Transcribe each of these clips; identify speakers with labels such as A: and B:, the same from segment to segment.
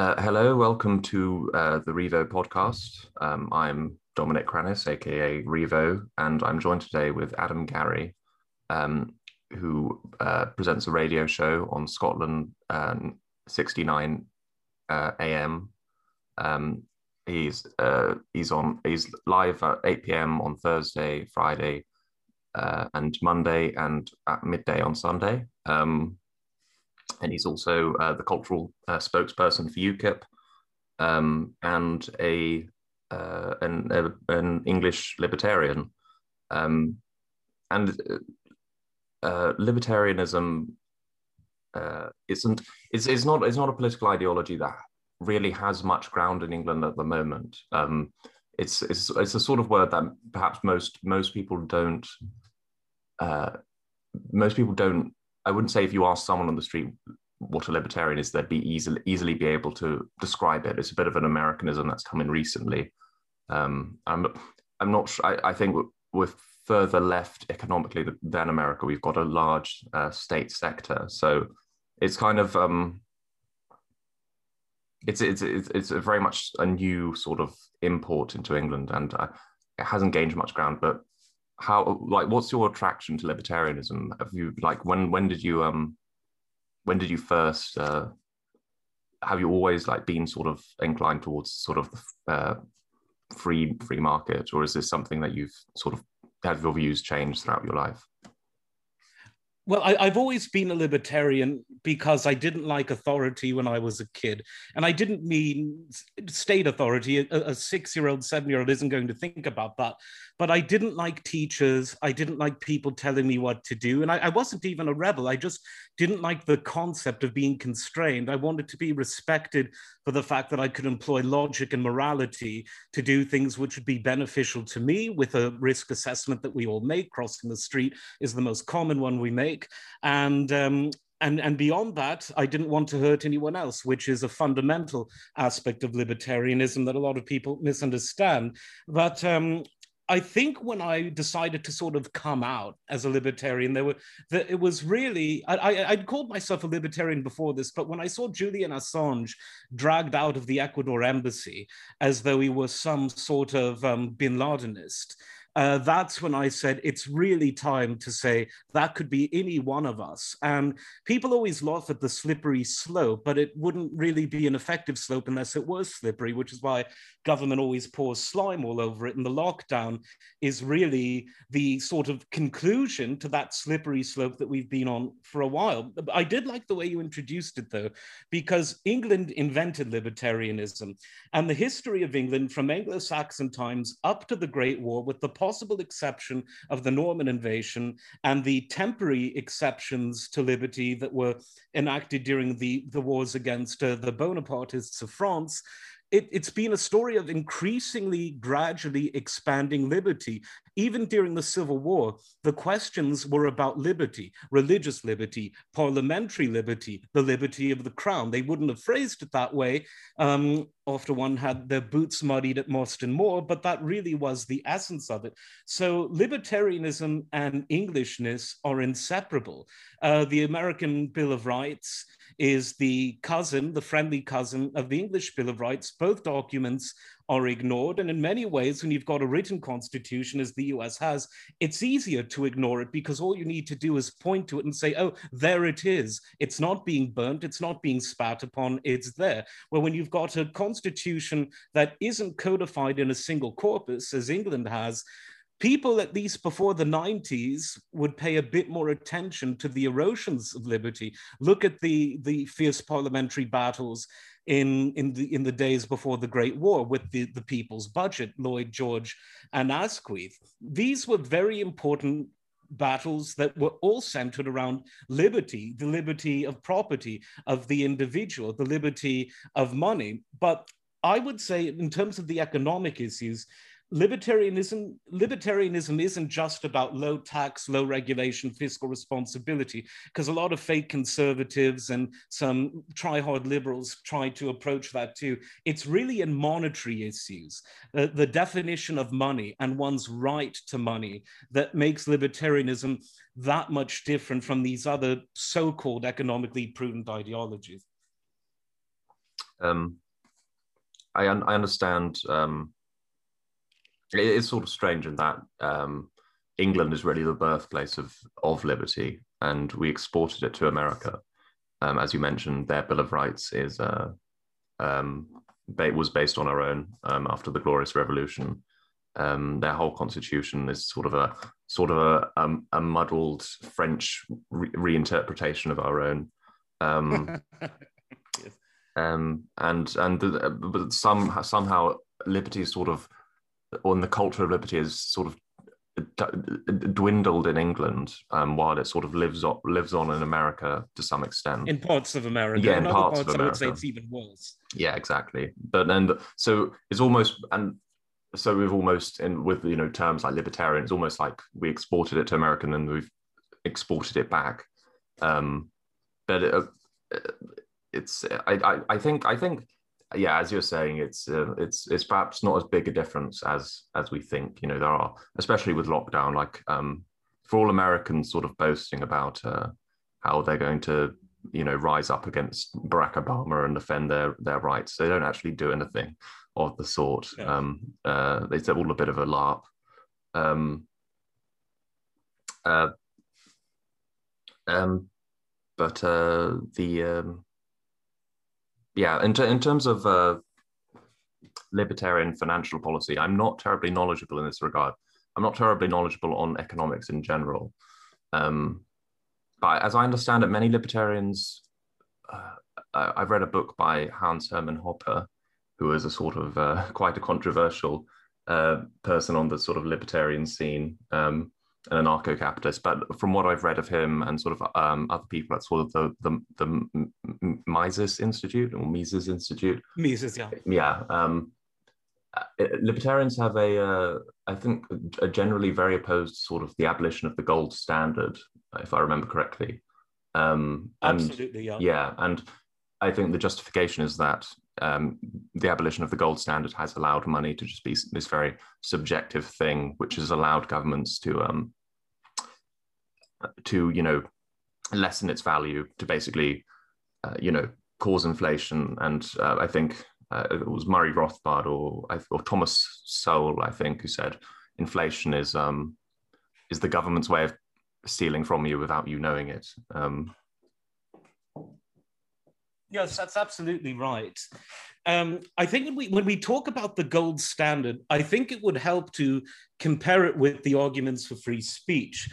A: Uh, hello, welcome to uh, the Rievaulx podcast. Um, I'm Dominic Cranis, aka Rievaulx, and I'm joined today with Adam Garrie, um, who uh, presents a radio show on Scotland um, 69 uh, AM. Um, he's uh, he's on he's live at 8 p.m. on Thursday, Friday, and Monday, and at midday on Sunday. Um, and he's also uh, the cultural uh, spokesperson for UKIP um, and a uh, an, a, an English libertarian. Um, and uh, libertarianism uh, isn't it's, it's not it's not a political ideology that really has much ground in England at the moment. Um, it's, it's it's a sort of word that perhaps most most people don't uh, most people don't I wouldn't say if you ask someone on the street what a libertarian is, they'd be easily easily be able to describe it. It's a bit of an Americanism that's come in recently. Um, I'm I'm not sure. I, I think with further left economically than America, we've got a large uh, state sector, so it's kind of um, it's, it's it's it's very much a new sort of import into England, and uh, it hasn't gained much ground. But how like what's your attraction to libertarianism have you like when when did you um when did you first uh have you always like been sort of inclined towards sort of the uh, free free market or is this something that you've sort of had your views changed throughout your life
B: well, I, have always been a libertarian because I didn't like authority when I was a kid. And I didn't mean state authority. A, a six year old, seven year old isn't going to think about that. But I didn't like teachers. I didn't like people telling me what to do. And I, I wasn't even a rebel. I just didn't like the concept of being constrained. I wanted to be respected for the fact that I could employ logic and morality to do things which would be beneficial to me with a risk assessment that we all make. Crossing the street is the most common one we make. And um, and, and beyond that, I didn't want to hurt anyone else, which is a fundamental aspect of libertarianism that a lot of people misunderstand. But um, I think when I decided to sort of come out as a libertarian, there were that it was really I, I would called myself a libertarian before this, but when I saw Julian Assange dragged out of the Ecuador embassy as though he was some sort of um, Bin Ladenist, uh, that's when I said it's really time to say that could be any one of us. And people always laugh at the slippery slope, but it wouldn't really be an effective slope unless it was slippery, which is why government always pours slime all over it. And the lockdown is really the sort of conclusion to that slippery slope that we've been on for a while. I did like the way you introduced it, though, because England invented libertarianism. And the history of England from Anglo Saxon times up to the Great War, with the possible exception of the Norman invasion and the temporary exceptions to liberty that were enacted during the, the wars against uh, the Bonapartists of France, it, has been a story of increasingly gradually expanding liberty. Even during the Civil War, the questions were about liberty, religious liberty, parliamentary liberty, the liberty of the crown. They wouldn't have phrased it that way um, after one had their boots muddied at Marston Moor, but that really was the essence of it. So libertarianism and Englishness are inseparable. Uh, the American Bill of Rights is the cousin, the friendly cousin of the English Bill of Rights. Both documents are ignored. And in many ways, when you've got a written constitution, as the US has, it's easier to ignore it because all you need to do is point to it and say, oh, there it is. It's not being burnt, it's not being spat upon, it's there. Well, when you've got a constitution that isn't codified in a single corpus, as England has, people, at least before the 90s, would pay a bit more attention to the erosions of liberty. Look at the, the fierce parliamentary battles in, in, the, in the days before the Great War with the, the People's Budget, Lloyd George and Asquith. These were very important battles that were all centered around liberty, the liberty of property, of the individual, the liberty of money. But I would say, in terms of the economic issues, libertarianism libertarianism isn't just about low tax low regulation fiscal responsibility because a lot of fake conservatives and some try hard liberals try to approach that too it's really in monetary issues uh, the definition of money and one's right to money that makes libertarianism that much different from these other so-called economically prudent ideologies
A: Um, I, un- I understand. Um, it is sort of strange in that um, England is really the birthplace of of liberty, and we exported it to America. Um, as you mentioned, their Bill of Rights is uh, um, was based on our own um, after the Glorious Revolution. Um, their whole constitution is sort of a sort of a, um, a muddled French re- reinterpretation of our own. Um, yes. um, and and the, but some somehow liberty is sort of, or the culture of liberty is sort of dwindled in England, um, while it sort of lives on lives on in America to some extent.
B: In parts of America,
A: yeah, in, in parts, parts, of America. I would
B: say it's even worse.
A: Yeah, exactly. But then, so it's almost and so we've almost in with you know terms like libertarian, it's almost like we exported it to America and then we've exported it back. Um, but it, uh, it's I, I I think I think yeah, as you're saying, it's uh, it's it's perhaps not as big a difference as as we think. You know, there are, especially with lockdown, like um, for all Americans, sort of boasting about uh, how they're going to, you know, rise up against Barack Obama and defend their their rights. They don't actually do anything of the sort. Yeah. Um, uh, it's all a bit of a larp. Um, uh, um, but uh, the um, yeah, in, t- in terms of uh, libertarian financial policy, I'm not terribly knowledgeable in this regard. I'm not terribly knowledgeable on economics in general. Um, but as I understand it, many libertarians, uh, I've read a book by Hans Hermann Hoppe, who is a sort of uh, quite a controversial uh, person on the sort of libertarian scene. Um, an anarcho-capitalist, but from what I've read of him and sort of um, other people at sort of the the, the Mises Institute or Mises Institute,
B: Mises, yeah,
A: yeah. Um, uh, libertarians have a, uh, I think, a generally very opposed sort of the abolition of the gold standard, if I remember correctly.
B: Um, and, Absolutely, yeah.
A: Yeah, and I think the justification is that um, the abolition of the gold standard has allowed money to just be this very subjective thing, which has allowed governments to um, to you know lessen its value to basically uh, you know cause inflation. And uh, I think uh, it was Murray Rothbard or or Thomas Sowell, I think, who said inflation is um, is the government's way of stealing from you without you knowing it. Um,
B: Yes, that's absolutely right. Um, I think when we, when we talk about the gold standard, I think it would help to compare it with the arguments for free speech.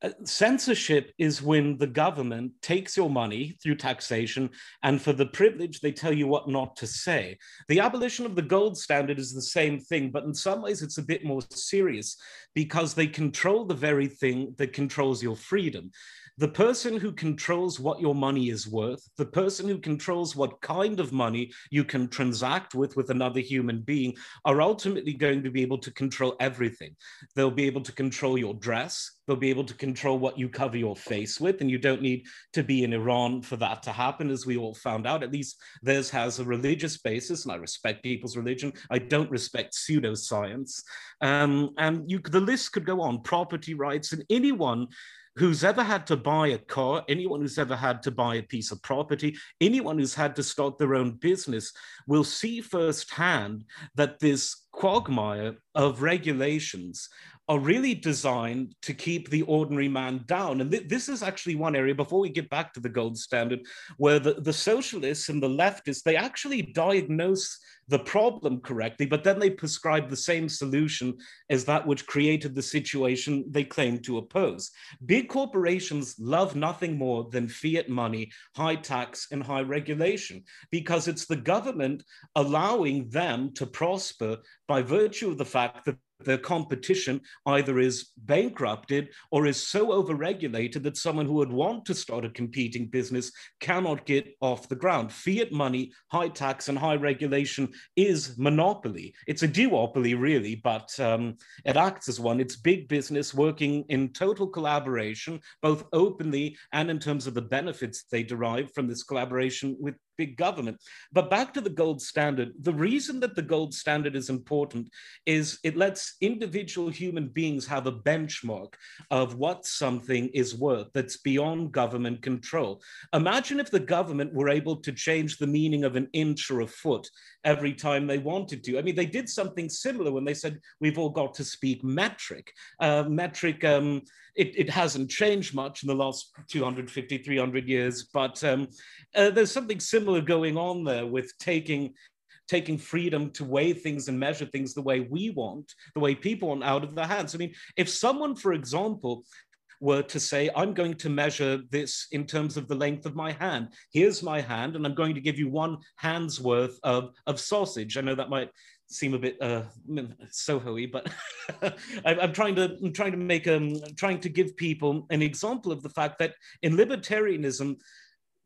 B: Uh, censorship is when the government takes your money through taxation, and for the privilege, they tell you what not to say. The abolition of the gold standard is the same thing, but in some ways, it's a bit more serious because they control the very thing that controls your freedom the person who controls what your money is worth, the person who controls what kind of money you can transact with with another human being, are ultimately going to be able to control everything. They'll be able to control your dress. They'll be able to control what you cover your face with, and you don't need to be in Iran for that to happen, as we all found out. At least theirs has a religious basis, and I respect people's religion. I don't respect pseudoscience, um, and you, the list could go on. Property rights, and anyone who's ever had to buy a car, anyone who's ever had to buy a piece of property, anyone who's had to start their own business will see firsthand that this quagmire of regulations are really designed to keep the ordinary man down. And th- this is actually one area, before we get back to the gold standard, where the, the socialists and the leftists, they actually diagnose the problem correctly, but then they prescribe the same solution as that which created the situation they claim to oppose. Big corporations love nothing more than fiat money, high tax, and high regulation, because it's the government allowing them to prosper by virtue of the fact that the competition either is bankrupted or is so overregulated that someone who would want to start a competing business cannot get off the ground. Fiat money, high tax, and high regulation is monopoly. It's a duopoly, really, but um, it acts as one. It's big business working in total collaboration, both openly and in terms of the benefits they derive from this collaboration with big government. But back to the gold standard, the reason that the gold standard is important is it lets individual human beings have a benchmark of what something is worth that's beyond government control. Imagine if the government were able to change the meaning of an inch or a foot every time they wanted to. I mean, they did something similar when they said we've all got to speak metric. Uh, metric, um, it, it, hasn't changed much in the last 250, 300 years, but um, uh, there's something similar going on there with taking taking freedom to weigh things and measure things the way we want, the way people want out of their hands. I mean, if someone, for example, were to say, I'm going to measure this in terms of the length of my hand. Here's my hand, and I'm going to give you one hand's worth of, of sausage. I know that might seem a bit uh, Soho-y, but I'm trying to I'm trying to make um trying to give people an example of the fact that in libertarianism,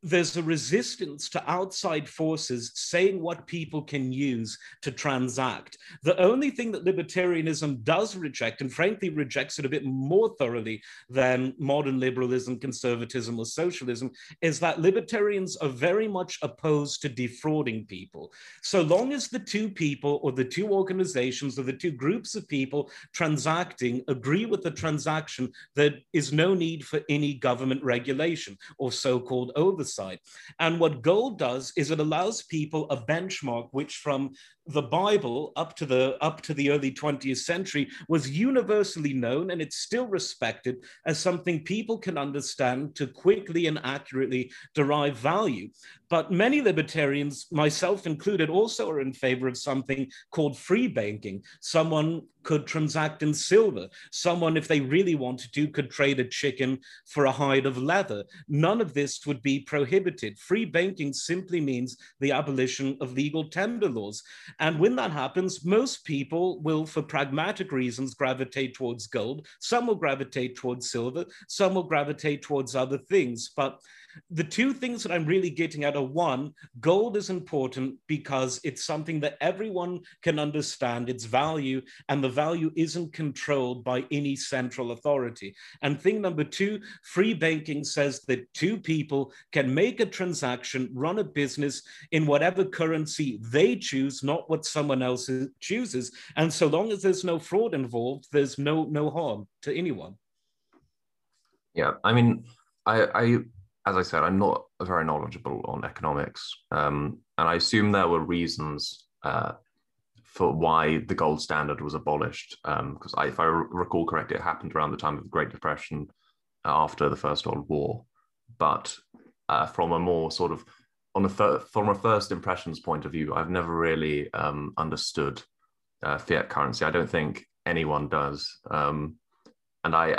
B: there's a resistance to outside forces saying what people can use to transact. The only thing that libertarianism does reject, and frankly rejects it a bit more thoroughly than modern liberalism, conservatism, or socialism, is that libertarians are very much opposed to defrauding people. So long as the two people or the two organizations or the two groups of people transacting agree with the transaction, there is no need for any government regulation or so called oversight side. And what gold does is it allows people a benchmark which from the Bible up to the up to the early 20th century was universally known and it's still respected as something people can understand to quickly and accurately derive value. But many libertarians, myself included, also are in favor of something called free banking. Someone could transact in silver. Someone, if they really wanted to, could trade a chicken for a hide of leather. None of this would be prohibited. Free banking simply means the abolition of legal tender laws. And when that happens, most people will, for pragmatic reasons, gravitate towards gold. Some will gravitate towards silver. Some will gravitate towards other things. But the two things that I'm really getting at are one, gold is important because it's something that everyone can understand its value, and the value isn't controlled by any central authority. And thing number two, free banking says that two people can make a transaction, run a business in whatever currency they choose, not what someone else chooses. And so long as there's no fraud involved, there's no no harm to anyone.
A: Yeah, I mean, I, I as I said, I'm not very knowledgeable on economics, um, and I assume there were reasons uh, for why the gold standard was abolished. Because um, if I recall correctly, it happened around the time of the Great Depression, after the First World War. But uh, from a more sort of on a from a first impressions point of view, I've never really um, understood uh, fiat currency. I don't think anyone does. Um, and I,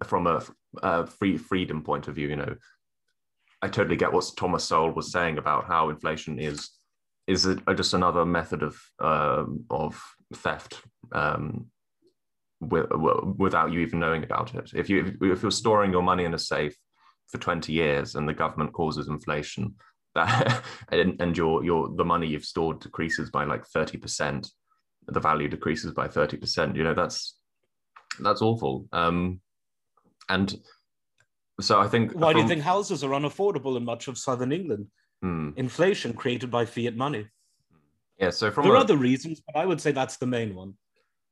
A: I, from a, a free freedom point of view, you know, I totally get what Thomas Sowell was saying about how inflation is is it just another method of um, of theft um, without you even knowing about it. If you if you're storing your money in a safe for 20 years and the government causes inflation, that and, and your your the money you've stored decreases by like 30 percent, the value decreases by 30 percent. You know that's that's awful. Um, and so I think.
B: Why from, do you think houses are unaffordable in much of southern England?
A: Hmm.
B: Inflation created by fiat money.
A: Yeah. So from
B: there a, are other reasons, but I would say that's the main one.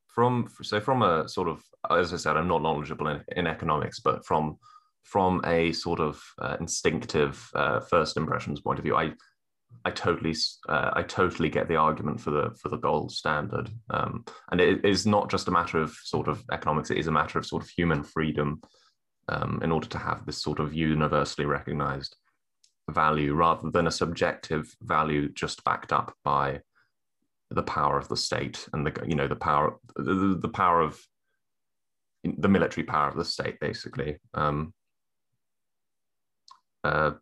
A: From so from a sort of as I said, I'm not knowledgeable in, in economics, but from from a sort of uh, instinctive uh, first impressions point of view, I I totally uh, I totally get the argument for the for the gold standard, um, and it is not just a matter of sort of economics; it is a matter of sort of human freedom um, in order to have this sort of universally recognized value rather than a subjective value just backed up by the power of the state and the you know the power the, the power of the military power of the state basically. Um, uh,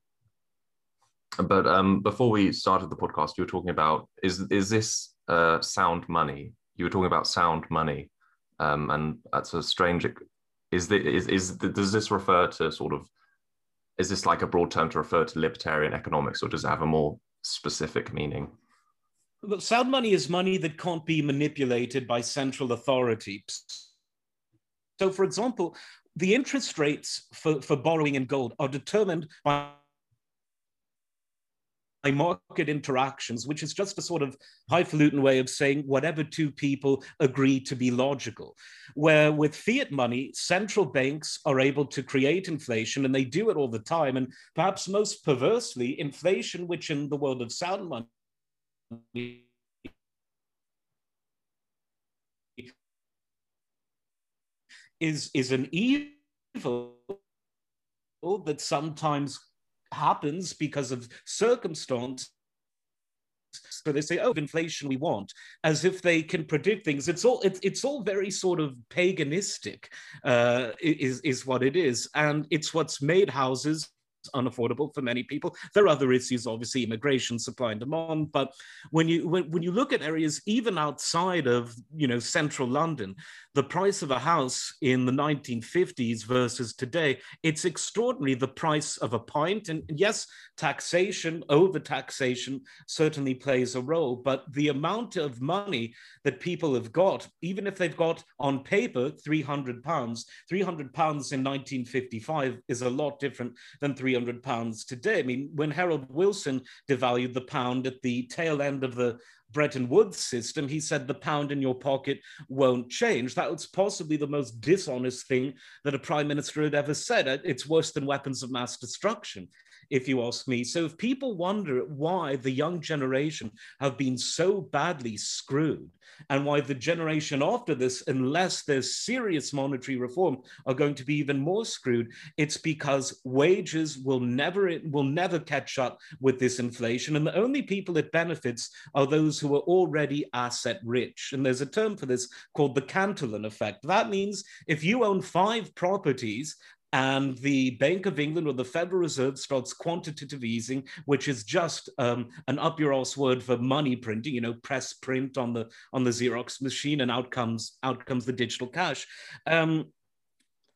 A: but um, before we started the podcast you were talking about is is this uh, sound money? You were talking about sound money um, and that's a strange is, the, is, is does this refer to sort of is this like a broad term to refer to libertarian economics or does it have a more specific meaning?
B: Look, sound money is money that can't be manipulated by central authorities so for example the interest rates for, for borrowing in gold are determined by market interactions, which is just a sort of highfalutin way of saying whatever two people agree to be logical. Where with fiat money, central banks are able to create inflation, and they do it all the time. And perhaps most perversely, inflation, which in the world of sound money is, is an evil that sometimes happens because of circumstance so they say, "Oh, inflation we want," as if they can predict things. It's all it's, it's all very sort of paganistic, uh, is is what it is, and it's what's made houses unaffordable for many people. There are other issues, obviously, immigration, supply and demand. But when you when, when you look at areas even outside of you know central London, the price of a house in the 1950s versus today, it's extraordinary. The price of a pint, and yes, taxation, over taxation, certainly plays a role. But the amount of money that people have got, even if they've got on paper 300 pounds, 300 pounds in 1955 is a lot different than 300 pounds today. I mean, when Harold Wilson devalued the pound at the tail end of the Bretton Woods system, he said the pound in your pocket won't change. That was possibly the most dishonest thing that a prime minister had ever said. It's worse than weapons of mass destruction if you ask me. So if people wonder why the young generation have been so badly screwed and why the generation after this, unless there's serious monetary reform, are going to be even more screwed, it's because wages will never will never catch up with this inflation. And the only people it benefits are those who are already asset rich. And there's a term for this called the Cantillon effect. That means if you own five properties and the Bank of England or the Federal Reserve starts quantitative easing, which is just um, an up your ass word for money printing. You know, press print on the on the Xerox machine, and out comes out comes the digital cash. Um,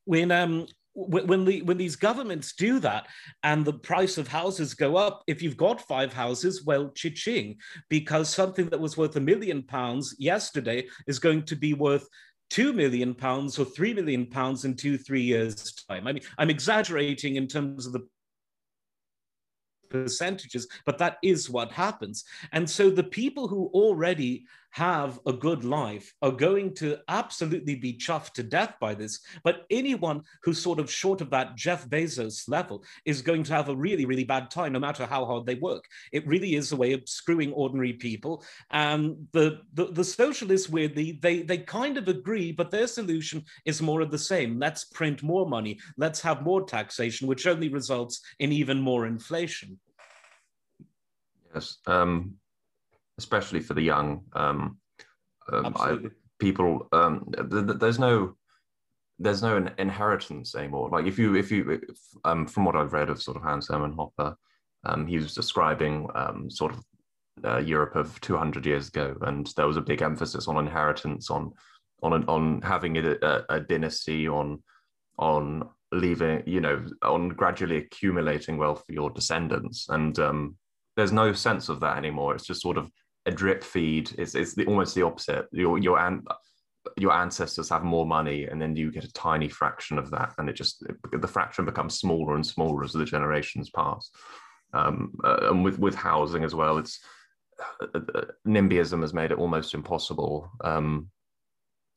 B: when um, when the when these governments do that and the price of houses go up if you've got five houses well cha-ching because something that was worth a million pounds yesterday is going to be worth two million pounds or three million pounds in two, three years' time. I mean, I'm exaggerating in terms of the percentages, but that is what happens. And so the people who already have a good life are going to absolutely be chuffed to death by this. But anyone who's sort of short of that Jeff Bezos level is going to have a really, really bad time, no matter how hard they work. It really is a way of screwing ordinary people. And the, the, the socialists, weirdly, they, they kind of agree, but their solution is more of the same. Let's print more money. Let's have more taxation, which only results in even more inflation.
A: Yes. Um, especially for the young. Um, um, I, people, um, th- th- there's no there's no inheritance anymore. Like if you if you if, um, from what I've read of sort of Hans Hermann Hoppe, um, he was describing um, sort of uh, Europe of 200 years ago, and there was a big emphasis on inheritance, on on on having a, a, a dynasty, on on leaving, you know, on gradually accumulating wealth for your descendants, and um, there's no sense of that anymore. It's just sort of a drip feed. It's it's the, almost the opposite. Your your an, your ancestors have more money, and then you get a tiny fraction of that, and it just it, the fraction becomes smaller and smaller as the generations pass. Um, uh, and with with housing as well, it's uh, uh NIMBYism has made it almost impossible um,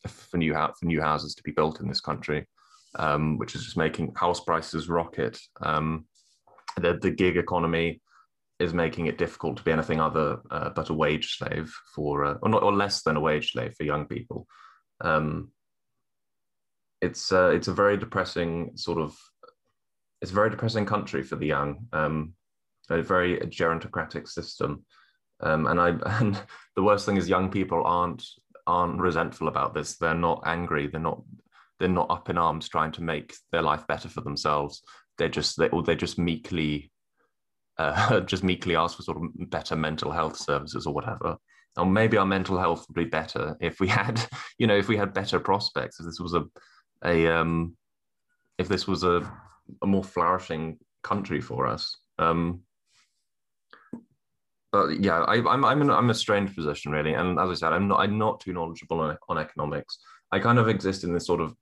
A: for new for new houses to be built in this country, um, which is just making house prices rocket. Um, the the gig economy is making it difficult to be anything other uh, but a wage slave for, uh, or not, or less than a wage slave for young people. Um, it's uh, it's a very depressing sort of, it's a very depressing country for the young. Um, a very gerontocratic system, um, and I and the worst thing is young people aren't aren't resentful about this. They're not angry. They're not they're not up in arms trying to make their life better for themselves. They're just they or they just meekly uh, just meekly ask for sort of better mental health services or whatever. Or maybe our mental health would be better if we had, you know, if we had better prospects. If this was a, a um, if this was a, a more flourishing country for us. Um, but yeah, I, I'm I'm in I'm a strange position really, and as I said, I'm not I'm not too knowledgeable on, on economics. I kind of exist in this sort of,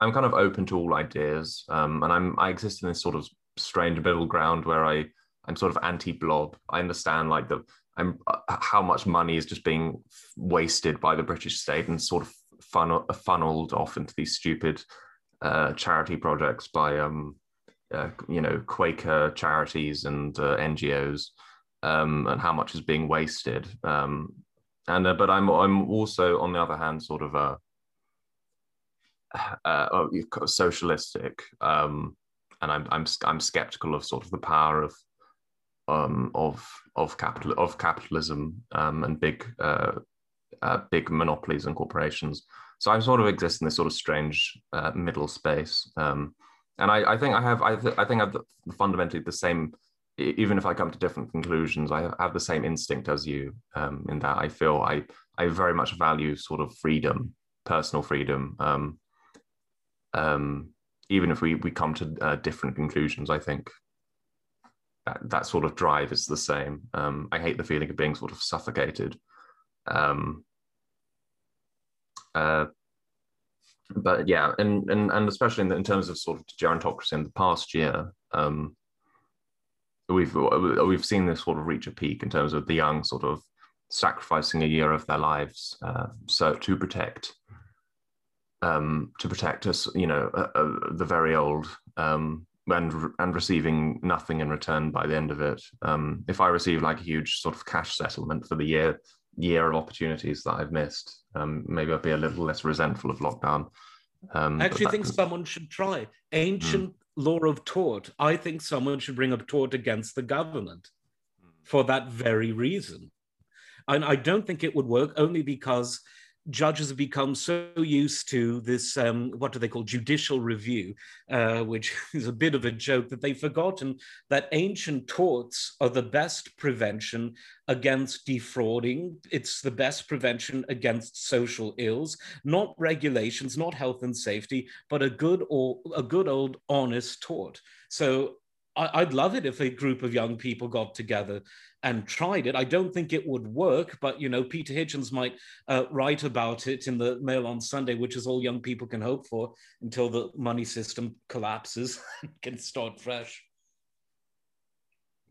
A: I'm kind of open to all ideas, um, and I'm I exist in this sort of strange middle ground where I I'm sort of anti-blob. I understand like the I'm uh, how much money is just being wasted by the British state and sort of funnel, funneled off into these stupid uh, charity projects by um, uh, you know Quaker charities and uh, NGOs, um, and how much is being wasted. Um, and uh, but I'm I'm also on the other hand sort of a uh, oh, socialistic, um, and I'm I'm I'm skeptical of sort of the power of um, of of capital of capitalism um, and big uh, uh, big monopolies and corporations. So I sort of exist in this sort of strange uh, middle space, um, and I, I, think I have I, th- I think I've fundamentally the same. Even if I come to different conclusions, I have the same instinct as you. Um, in that I feel I I very much value sort of freedom, personal freedom. Um, um, even if we we come to uh, different conclusions, I think that, that sort of drive is the same. Um, I hate the feeling of being sort of suffocated. Um, uh, but yeah, and, and and especially in, the, in terms of sort of gerontocracy in the past year, um, we've we've seen this sort of reach a peak in terms of the young sort of sacrificing a year of their lives uh, so to protect um, to protect us, you know, uh, uh, the very old um, and and receiving nothing in return by the end of it. Um, if I receive like a huge sort of cash settlement for the year year of opportunities that I've missed, um, maybe I'll be a little less resentful of lockdown.
B: Um, I actually think someone should try ancient mm. law of tort. I think someone should bring a tort against the government for that very reason. And I don't think it would work only because judges have become so used to this, um, what do they call judicial review, uh, which is a bit of a joke, that they've forgotten that ancient torts are the best prevention against defrauding. It's the best prevention against social ills, not regulations, not health and safety, but a good or a good old honest tort. So I'd love it if a group of young people got together and tried it. I don't think it would work, but you know, Peter Hitchens might uh, write about it in the Mail on Sunday, which is all young people can hope for until the money system collapses and can start fresh.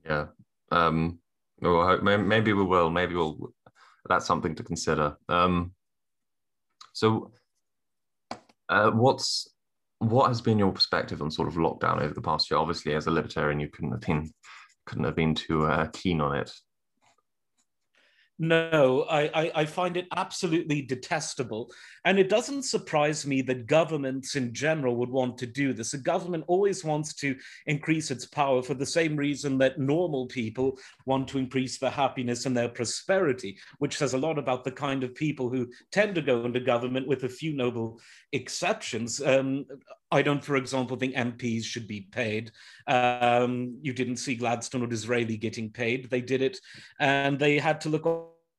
A: Yeah. Um, well, maybe we will. Maybe we'll. That's something to consider. Um, so, uh, what's what has been your perspective on sort of lockdown over the past year? Obviously, as a libertarian, you couldn't have been couldn't have been too uh, keen on it.
B: No, I, I, I, find it absolutely detestable. And it doesn't surprise me that governments in general would want to do this. A government always wants to increase its power for the same reason that normal people want to increase their happiness and their prosperity, which says a lot about the kind of people who tend to go into government with a few noble exceptions. Um, I don't, for example, think MPs should be paid. Um, you didn't see Gladstone or Disraeli getting paid. They did it, and they had to look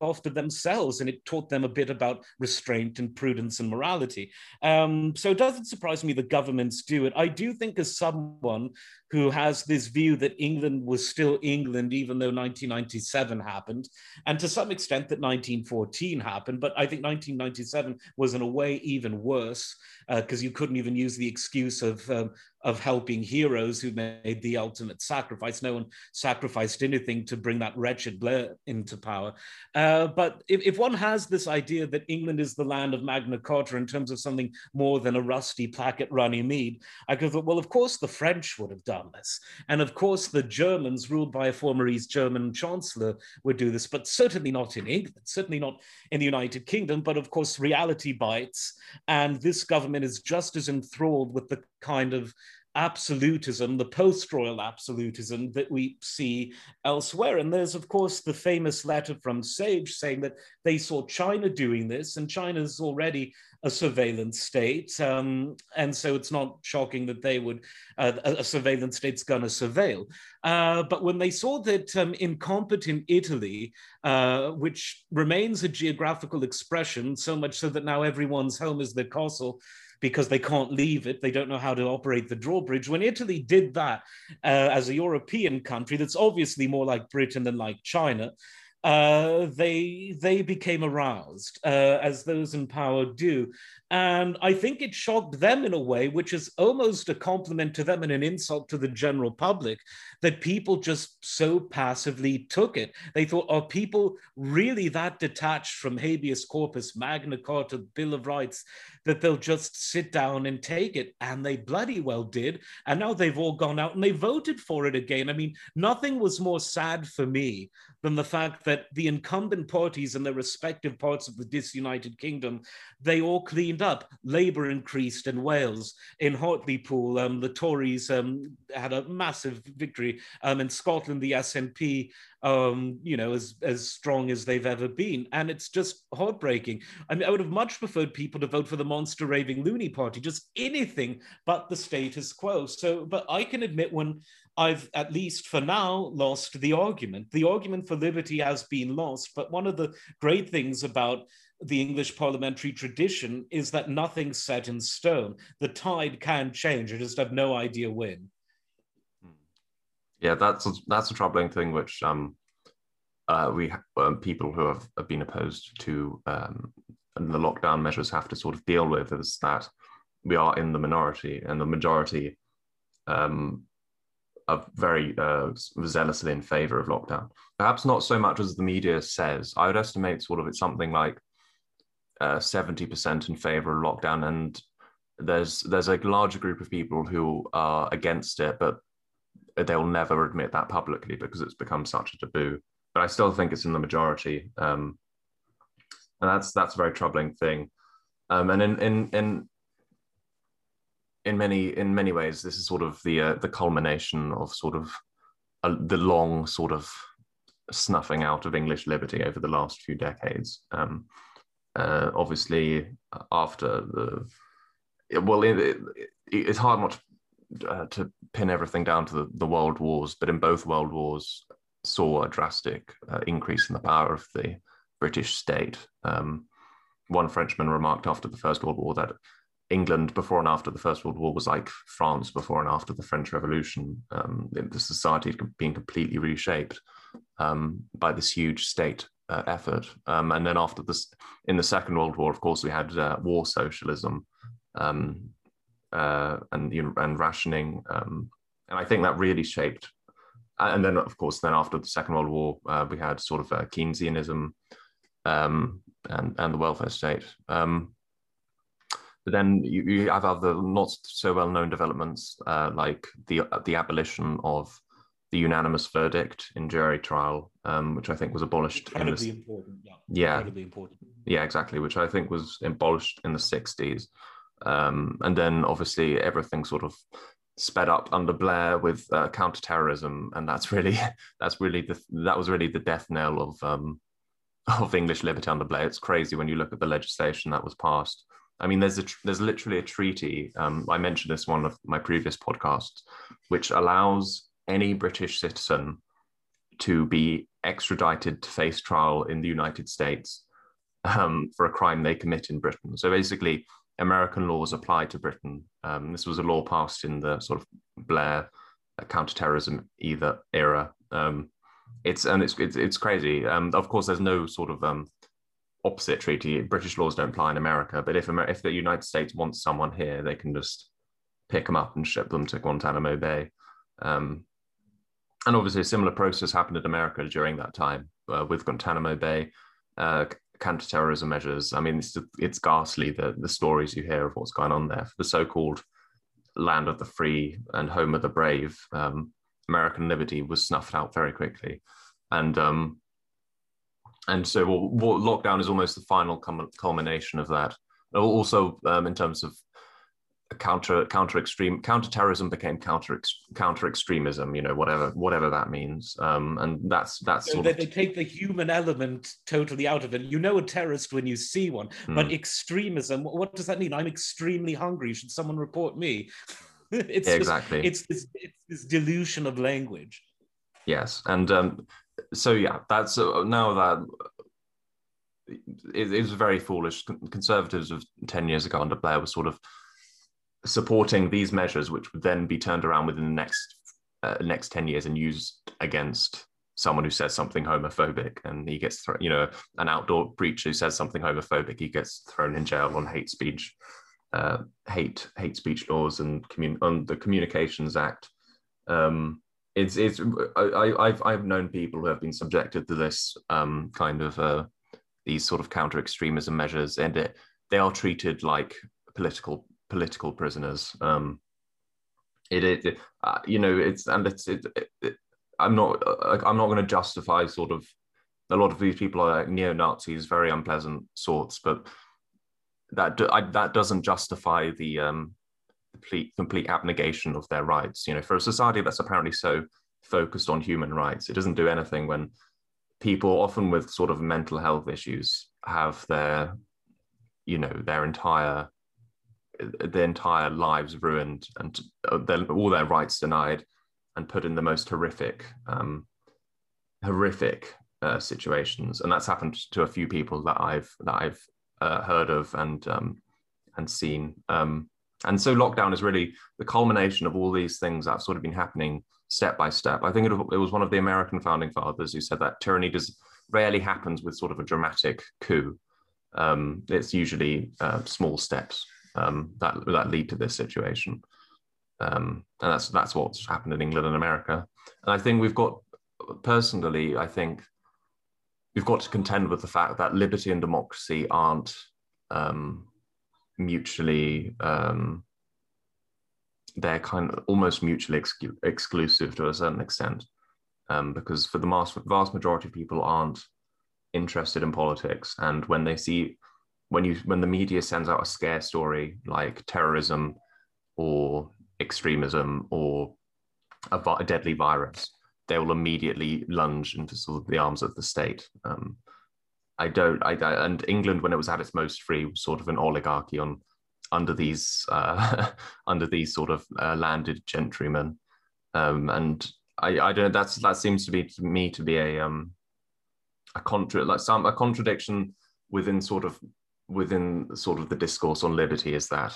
B: after themselves, and it taught them a bit about restraint and prudence and morality. Um, so it doesn't surprise me the governments do it. I do think, as someone who has this view that England was still England, even though 1997 happened, and to some extent that 1914 happened. But I think 1997 was, in a way, even worse because uh, you couldn't even use the excuse of um, of helping heroes who made the ultimate sacrifice. No one sacrificed anything to bring that wretched Blair into power. Uh, but if, if, one has this idea that England is the land of Magna Carta in terms of something more than a rusty plaque at Runnymede, I could thought, well, of course the French would have done this. And of course the Germans, ruled by a former East German chancellor, would do this, but certainly not in England, certainly not in the United Kingdom. But of course, reality bites. And this government is just as enthralled with the kind of absolutism, the post royal absolutism that we see elsewhere. And there's, of course, the famous letter from Sage saying that they saw China doing this, and China's already a surveillance state. Um, and so it's not shocking that they would, uh, a, surveillance state's going to surveil. Uh, but when they saw that um, incompetent Italy, uh, which remains a geographical expression, so much so that now everyone's home is their castle, because they can't leave it. They don't know how to operate the drawbridge. When Italy did that uh, as a European country that's obviously more like Britain than like China, uh, they they became aroused uh, as those in power do, And I think it shocked them in a way, which is almost a compliment to them and an insult to the general public, that people just so passively took it. They thought, are people really that detached from habeas corpus, Magna Carta, Bill of Rights, that they'll just sit down and take it? And they bloody well did. And now they've all gone out and they voted for it again. I mean, nothing was more sad for me than the fact that the incumbent parties in their respective parts of the disunited kingdom, they all cleaned up. Labour increased in Wales. In Hartlepool, um, the Tories um, had a massive victory. Um, in Scotland, the SNP, um, you know, as, as strong as they've ever been. And it's just heartbreaking. I mean, I would have much preferred people to vote for the monster raving loony party, just anything but the status quo. So, but I can admit when I've at least for now lost the argument. The argument for liberty has been lost. But one of the great things about the English parliamentary tradition is that nothing's set in stone. The tide can change. I just have no idea when.
A: Yeah, that's a, that's a troubling thing, which um, uh, we um, people who have, have, been opposed to um, the lockdown measures have to sort of deal with is that we are in the minority, and the majority um, are very uh, zealously in favor of lockdown. Perhaps not so much as the media says. I would estimate sort of it's something like seventy uh, percent in favor of lockdown, and there's there's a larger group of people who are against it, but they'll never admit that publicly because it's become such a taboo. But I still think it's in the majority, um, and that's that's a very troubling thing. Um, and in in in in many in many ways, this is sort of the uh, the culmination of sort of a, the long sort of snuffing out of English liberty over the last few decades. Um, uh, obviously, after the well, it, it, it's hard not to, uh, to, pin everything down to the, the, world wars, but in both world wars, saw a drastic uh, increase in the power of the British state. Um, one Frenchman remarked after the First World War that England before and after the First World War was like France before and after the French Revolution. Um, the society had been completely reshaped um, by this huge state uh, effort. Um, and then after this, in the Second World War, of course, we had uh, war socialism um, uh, and and rationing, um, and I think that really shaped. And then, of course, then after the Second World War, uh, we had sort of uh, Keynesianism um, and and the welfare state. Um, but then you, you have other not so well known developments uh, like the the abolition of the unanimous verdict in jury trial, um, which I think was abolished.
B: Incredibly in the, important.
A: Yeah. yeah. Incredibly important. Yeah, exactly. Which I think was abolished in the sixties, um, and then obviously everything sort of sped up under Blair with uh, counterterrorism, and that's really that's really the that was really the death knell of um, of English liberty under Blair. It's crazy when you look at the legislation that was passed I mean, there's a there's literally a treaty. Um, I mentioned this one of my previous podcasts, which allows any British citizen to be extradited to face trial in the United States um, for a crime they commit in Britain. So basically, American laws apply to Britain. Um, this was a law passed in the sort of Blair uh, counterterrorism either era. Um, it's and it's it's, it's crazy. Um, of course, there's no sort of um, opposite treaty. British laws don't apply in America, but if Amer- if the United States wants someone here, they can just pick them up and ship them to Guantanamo Bay. Um, and obviously, a similar process happened in America during that time uh, with Guantanamo Bay, uh, counterterrorism measures. I mean, it's, it's ghastly the the stories you hear of what's going on there. For the so-called land of the free and home of the brave, um, American liberty was snuffed out very quickly, and um, and so well, lockdown is almost the final culmination of that. Also, um, in terms of counter counter extreme counterterrorism became counter counter extremism. You know, whatever whatever that means. Um, and that's that's
B: so they, they, take the human element totally out of it. You know a terrorist when you see one, mm. but extremism. What does that mean? I'm extremely hungry. Should someone report me?
A: it's yeah, exactly.
B: Just, it's this it's this delusion of language.
A: Yes, and um, so yeah, that's uh, now that it, it, was very foolish. Conservatives of ten years ago under Blair were sort of supporting these measures, which would then be turned around within the next uh, next ten years and used against someone who says something homophobic and he gets you know, an outdoor preacher who says something homophobic, he gets thrown in jail on hate speech, uh, hate hate speech laws and commun- on the Communications Act. Um, it's it's I, I've I've known people who have been subjected to this um, kind of uh, these sort of counter extremism measures, and it, they are treated like political political prisoners. Um, it, it uh, you know it's and it's it, it, I'm not I'm not going to justify sort of a lot of these people are like neo Nazis, very unpleasant sorts, but that I, that doesn't justify the um, complete complete abnegation of their rights. You know, for a society that's apparently so focused on human rights, it doesn't do anything when people, often with sort of mental health issues, have their you know their entire their entire lives ruined and uh, their, all their rights denied and put in the most horrific, um, horrific uh, situations, and that's happened to a few people that I've that I've uh, heard of and um, and seen. Um, and so lockdown is really the culmination of all these things that have sort of been happening step by step. I think it, it was one of the American founding fathers who said that tyranny does rarely happens with sort of a dramatic coup. Um, it's usually uh, small steps um, that that lead to this situation. Um, and that's that's what's happened in England and America. And I think we've got personally, I think we've got to contend with the fact that liberty and democracy aren't um, mutually um, they're kind of almost mutually exclusive to a certain extent um, because for the vast, vast majority of people aren't interested in politics and when they see when you when the media sends out a scare story like terrorism or extremism or a, a, deadly virus, they will immediately lunge into sort of the arms of the state. Um, I don't, I, I, and England, when it was at its most free, was sort of an oligarchy on under these uh, under these sort of uh, landed gentrymen, um, and I, I don't. That's that seems to be to me to be a um, a contra like some a contradiction within sort of within sort of the discourse on liberty is that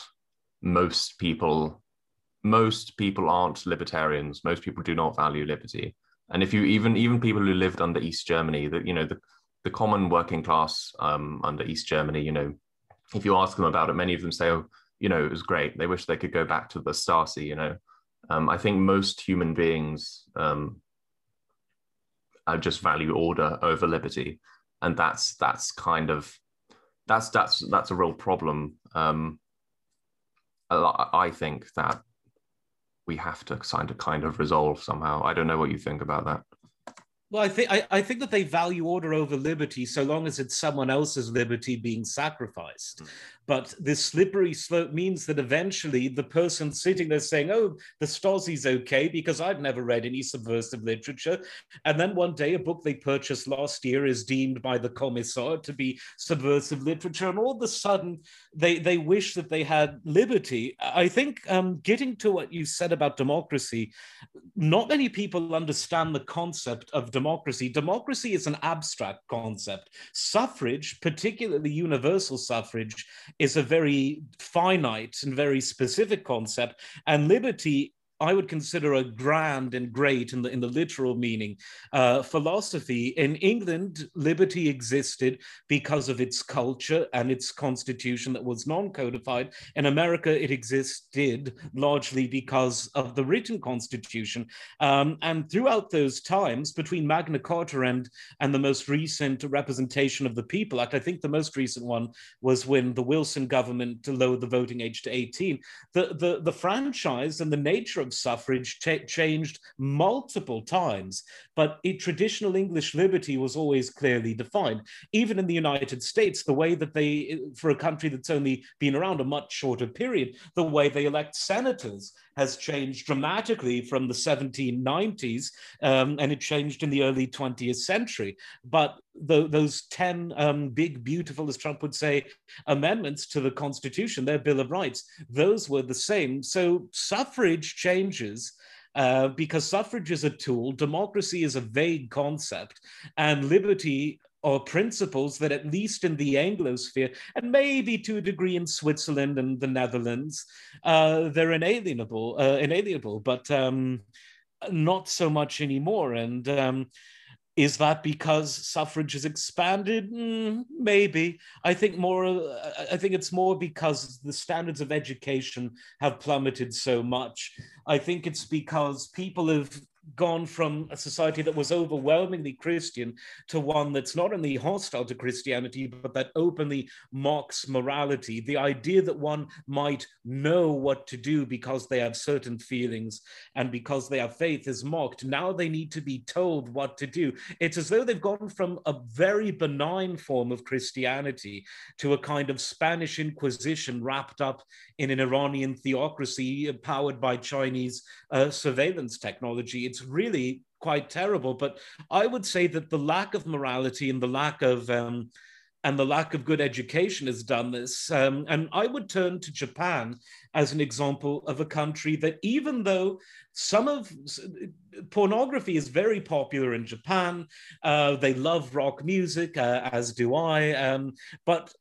A: most people most people aren't libertarians. Most people do not value liberty. And if you even even people who lived under East Germany, that you know the the common working class um, under East Germany, you know, if you ask them about it, many of them say, "Oh, you know, it was great. They wish they could go back to the Stasi." You know, um, I think most human beings um, just value order over liberty, and that's that's kind of that's that's that's a real problem. Um, I think that we have to kind of kind of resolve somehow. I don't know what you think about that.
B: Well, I think I, I, think that they value order over liberty so long as it's someone else's liberty being sacrificed. Mm. But this slippery slope means that eventually the person sitting there saying, "Oh, the Stasi's okay," because I've never read any subversive literature, and then one day a book they purchased last year is deemed by the Commissar to be subversive literature, and all of a sudden they they wish that they had liberty. I think um, getting to what you said about democracy, not many people understand the concept of democracy. Democracy is an abstract concept. Suffrage, particularly universal suffrage, is a very finite and very specific concept. And liberty I would consider a grand and great in the in the literal meaning uh, philosophy. In England, liberty existed because of its culture and its constitution that was non-codified. In America, it existed largely because of the written constitution. Um, and throughout those times, between Magna Carta and and the most recent representation of the People Act, I think the most recent one was when the Wilson government lowered the voting age to 18. The the the franchise and the nature of suffrage ch- changed multiple times, but it, traditional English liberty was always clearly defined. Even in the United States, the way that they, for a country that's only been around a much shorter period, the way they elect senators has changed dramatically from the 1790s, um, and it changed in the early 20th century. But the, those 10 um, big, beautiful, as Trump would say, amendments to the Constitution, their Bill of Rights, those were the same. So suffrage changes. Uh, because suffrage is a tool, democracy is a vague concept, and liberty or principles that, at least in the Anglosphere, and maybe to a degree in Switzerland and the Netherlands, uh, they're inalienable, uh, inalienable, but um, not so much anymore. And um, is that because suffrage has expanded? Mm, maybe. I think more. I think it's more because the standards of education have plummeted so much. I think it's because people have gone from a society that was overwhelmingly Christian to one that's not only hostile to Christianity, but that openly mocks morality. The idea that one might know what to do because they have certain feelings and because they have faith is mocked. Now they need to be told what to do. It's as though they've gone from a very benign form of Christianity to a kind of Spanish Inquisition wrapped up in an Iranian theocracy powered by Chinese uh, surveillance technology. It's really quite terrible. But I would say that the lack of morality and the lack of um, and the lack of good education has done this. Um, and I would turn to Japan as an example of a country that, even though some of pornography is very popular in Japan, uh, they love rock music, uh, as do I. Um, but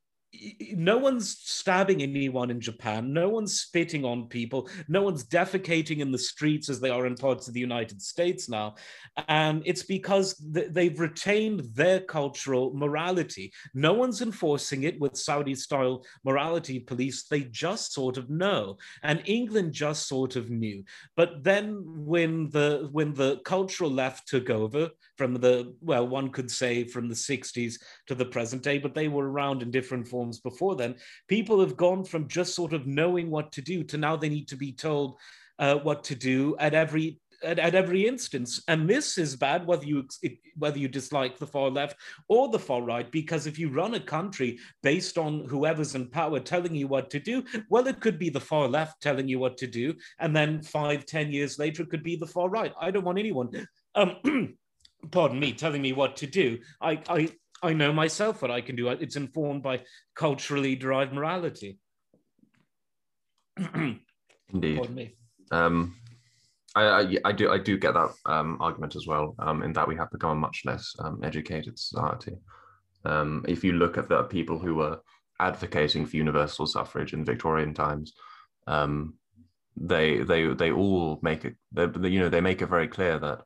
B: no one's stabbing anyone in Japan. No one's spitting on people. No one's defecating in the streets as they are in parts of the United States now. And it's because th- they've retained their cultural morality. No one's enforcing it with Saudi style morality police. They just sort of know. And England just sort of knew. But then when the when the cultural left took over from the well, one could say from the 60s to the present day, but they were around in different forms before then, people have gone from just sort of knowing what to do to now they need to be told uh, what to do at every at, at, every instance. And this is bad whether you whether you dislike the far left or the far right, because if you run a country based on whoever's in power telling you what to do, well, it could be the far left telling you what to do, and then five, ten years later, it could be the far right. I don't want anyone. Um, pardon me, telling me what to do. I, I I know myself what I can do. It's informed by culturally derived morality.
A: Indeed. Um, I, I, I, do I do get that um, argument as well. Um, in that we have become a much less um, educated society. Um, if you look at the people who were advocating for universal suffrage in Victorian times, um, they they they all make it. They, you know they make it very clear that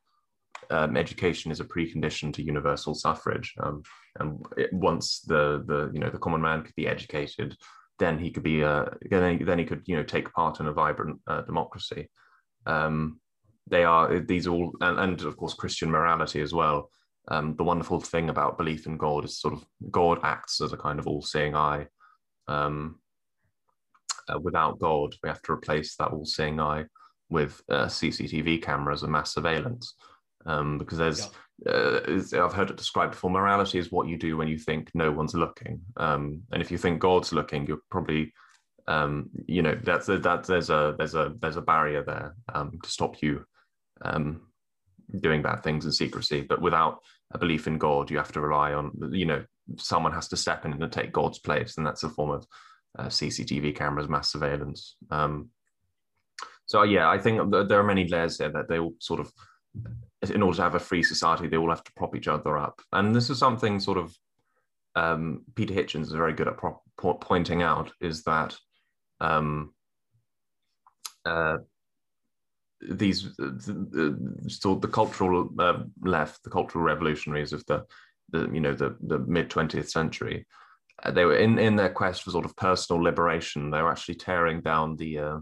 A: um, education is a precondition to universal suffrage. Um, and it, once the the you know the common man could be educated, then he could be uh, then, he, then he could you know take part in a vibrant uh, democracy. Um, they are these all and, and of course Christian morality as well. Um, the wonderful thing about belief in God is sort of God acts as a kind of all-seeing eye. Um, uh, without God, we have to replace that all-seeing eye with uh, CCTV cameras and mass surveillance um, because there's yeah. uh, I've heard it described before. Morality is what you do when you think no one's looking, um, and if you think God's looking, you're probably um, you know that's a, that there's a there's a there's a barrier there um, to stop you um, doing bad things in secrecy. But without a belief in God, you have to rely on you know someone has to step in and take God's place, and that's a form of uh, CCTV cameras, mass surveillance. Um, so yeah, I think there are many layers there that they all sort of in order to have a free society, they all have to prop each other up. And this is something sort of um, Peter Hitchens is very good at pro- po- pointing out is that um, uh, these the, the, the cultural uh, left, the cultural revolutionaries of the, the you know the the mid twentieth century, uh, they were in in their quest for sort of personal liberation. They were actually tearing down the uh,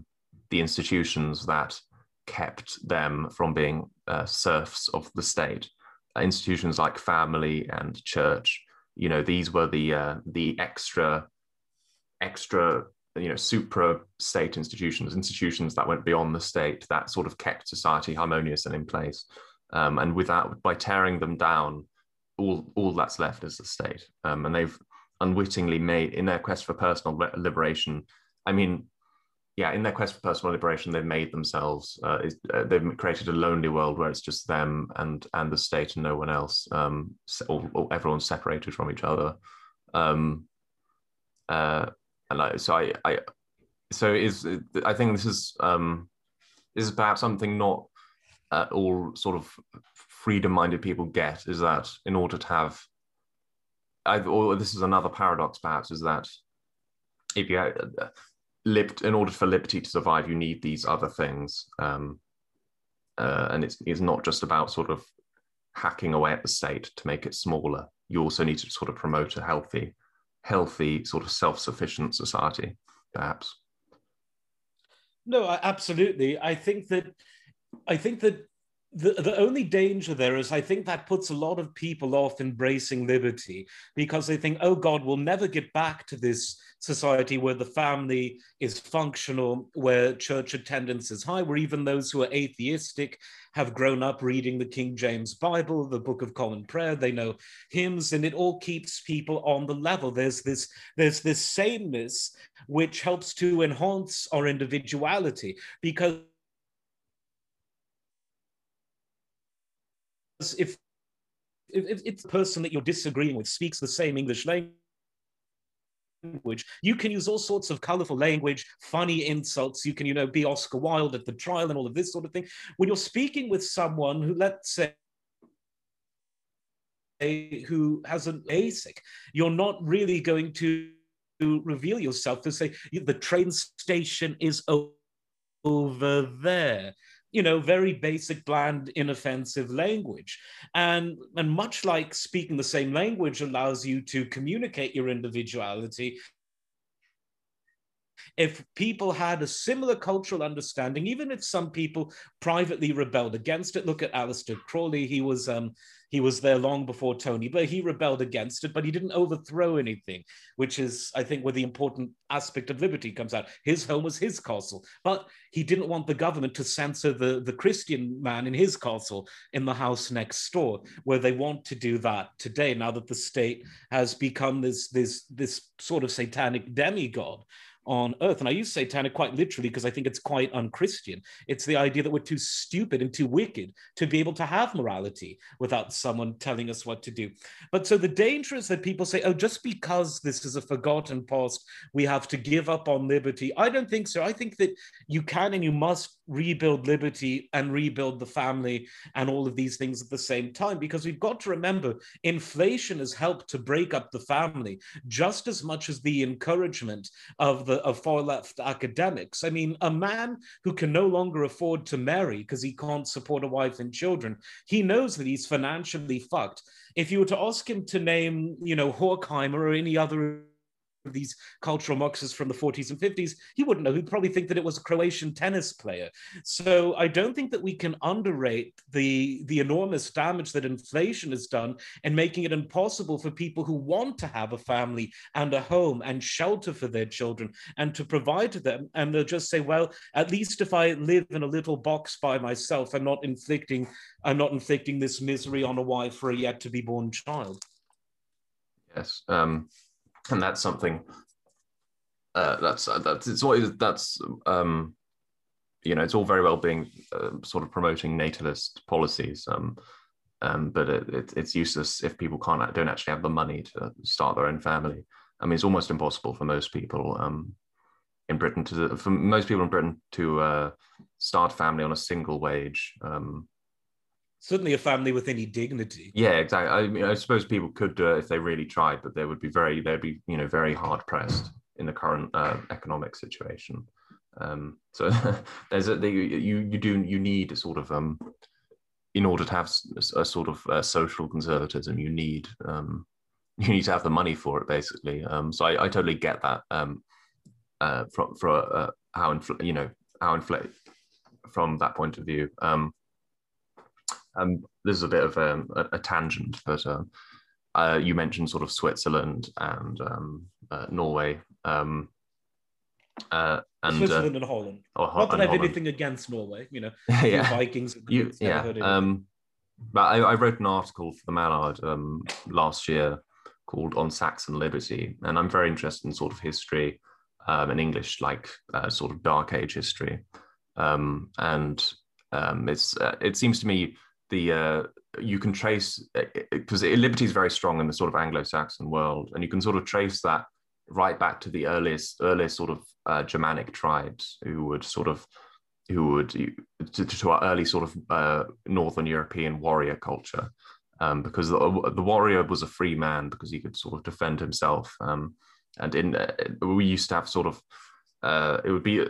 A: the institutions that kept them from being uh, serfs of the state. Uh, institutions like family and church, you know, these were the uh, the extra, extra, you know, supra state institutions, institutions that went beyond the state that sort of kept society harmonious and in place. Um, and without by tearing them down, all all that's left is the state. Um, and they've unwittingly made in their quest for personal liberation. I mean, yeah, in their quest for personal liberation, they've made themselves. Uh, uh, they've created a lonely world where it's just them and and the state and no one else. Um, or, or everyone's separated from each other. Um, uh, and I, so I, I, so is I think this is um, this is perhaps something not uh, all sort of freedom-minded people get is that in order to have, I, or this is another paradox perhaps is that if you have, lib- in order for liberty to survive, you need these other things. Um, uh, and it's, it's not just about sort of hacking away at the state to make it smaller. You also need to sort of promote a healthy, healthy sort of self-sufficient society, perhaps.
B: No, absolutely. I think that I think that the, the only danger there is I think that puts a lot of people off embracing liberty because they think, oh God, we'll never get back to this society where the family is functional, where church attendance is high, where even those who are atheistic have grown up reading the King James Bible, the Book of Common Prayer, they know hymns, and it all keeps people on the level. There's this, there's this sameness which helps to enhance our individuality because if if, if the person that you're disagreeing with speaks the same English language, you can use all sorts of colorful language, funny insults. You can, you know, be Oscar Wilde at the trial and all of this sort of thing. When you're speaking with someone who, let's say, who has an basic, you're not really going to reveal yourself to say the train station is over there you know, very basic, bland, inoffensive language. And, and much like speaking the same language allows you to communicate your individuality, if people had a similar cultural understanding, even if some people privately rebelled against it, look at Aleister Crowley. He was um, he was there long before Tony but He rebelled against it, but he didn't overthrow anything, which is, I think, where the important aspect of liberty comes out. His home was his castle, but he didn't want the government to censor the, the Christian man in his castle in the house next door, where they want to do that today, now that the state has become this, this, this sort of satanic demigod on earth. And I use satanic quite literally because I think it's quite unchristian. It's the idea that we're too stupid and too wicked to be able to have morality without someone telling us what to do. But so the danger is that people say, oh, just because this is a forgotten past, we have to give up on liberty. I don't think so. I think that you can and you must rebuild liberty and rebuild the family and all of these things at the same time because we've got to remember inflation has helped to break up the family just as much as the encouragement of the of far left academics. I mean a man who can no longer afford to marry because he can't support a wife and children he knows that he's financially fucked. If you were to ask him to name you know horkheimer or any other these cultural Marxists from the 40s and 50s, he wouldn't know. He'd probably think that it was a Croatian tennis player. So I don't think that we can underrate the, the enormous damage that inflation has done in making it impossible for people who want to have a family and a home and shelter for their children and to provide to them. And they'll just say, well, at least if I live in a little box by myself, I'm not inflicting, I'm not inflicting this misery on a wife or a yet to be born child.
A: Yes. Um, and that's something uh, that's uh, that's it's always that's um, you know it's all very well being uh, sort of promoting natalist policies um, um, but it, it, it's useless if people can't don't actually have the money to start their own family. I mean it's almost impossible for most people um, in britain to for most people in britain to uh, start family on a single wage um,
B: certainly a family with any dignity.
A: Yeah, exactly. I mean, I suppose people could do it if they really tried, but they would be very, they'd be, you know, very hard pressed in the current uh, economic situation. Um, so there's a, you, you do, you need a sort of, um, in order to have a, sort of uh, social conservatism, you need, um, you need to have the money for it, basically. Um, so I, I totally get that. Um, uh, from for uh, how infl- you know how inflate from that point of view. Um, um, this is a bit of um, a, a, tangent, but uh, uh, you mentioned sort of Switzerland and um, uh, Norway. Um, uh, and,
B: Switzerland and Holland. Not that I have Holland. anything against Norway, you know, yeah. Vikings.
A: You, yeah. Um, but I, I, wrote an article for the Mallard um, last year called On Saxon Liberty, and I'm very interested in sort of history um, and English, like uh, sort of Dark Age history. Um, and um, it's uh, it seems to me the uh, you can trace because liberty is very strong in the sort of Anglo-Saxon world, and you can sort of trace that right back to the earliest earliest sort of uh, Germanic tribes who would sort of who would to, to our early sort of uh, Northern European warrior culture, um, because the, the, warrior was a free man because he could sort of defend himself. Um, and in uh, we used to have sort of uh, it would be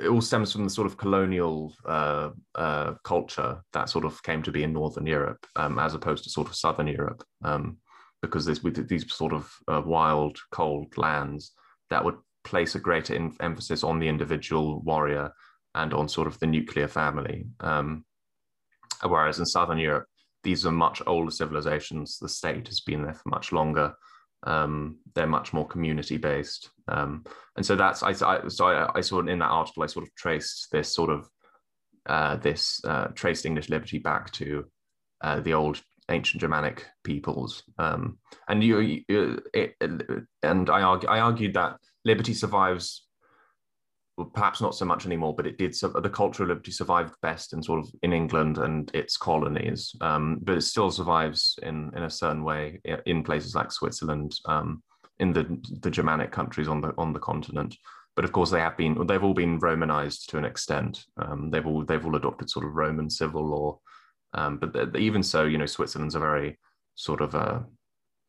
A: it all stems from the sort of colonial uh, uh, culture that sort of came to be in Northern Europe, um, as opposed to sort of Southern Europe, um, because with these sort of uh, wild, cold lands that would place a greater in- emphasis on the individual warrior and on sort of the nuclear family. Um, whereas in Southern Europe, these are much older civilizations. The state has been there for much longer. Um, they're much more community based, um, and so that's I, I so I, I saw in that article I sort of traced this sort of uh, this uh, traced English liberty back to uh, the old ancient Germanic peoples, um, and you, you it, and I argue I argued that liberty survives perhaps not so much anymore, but it did. The culture of liberty survived best in sort of in England and its colonies, um, but it still survives in in a certain way in places like Switzerland, um, in the the Germanic countries on the on the continent. But of course, they have been they've all been Romanized to an extent. Um, they've all they've all adopted sort of Roman civil law, um, but even so, you know, Switzerland's a very sort of a,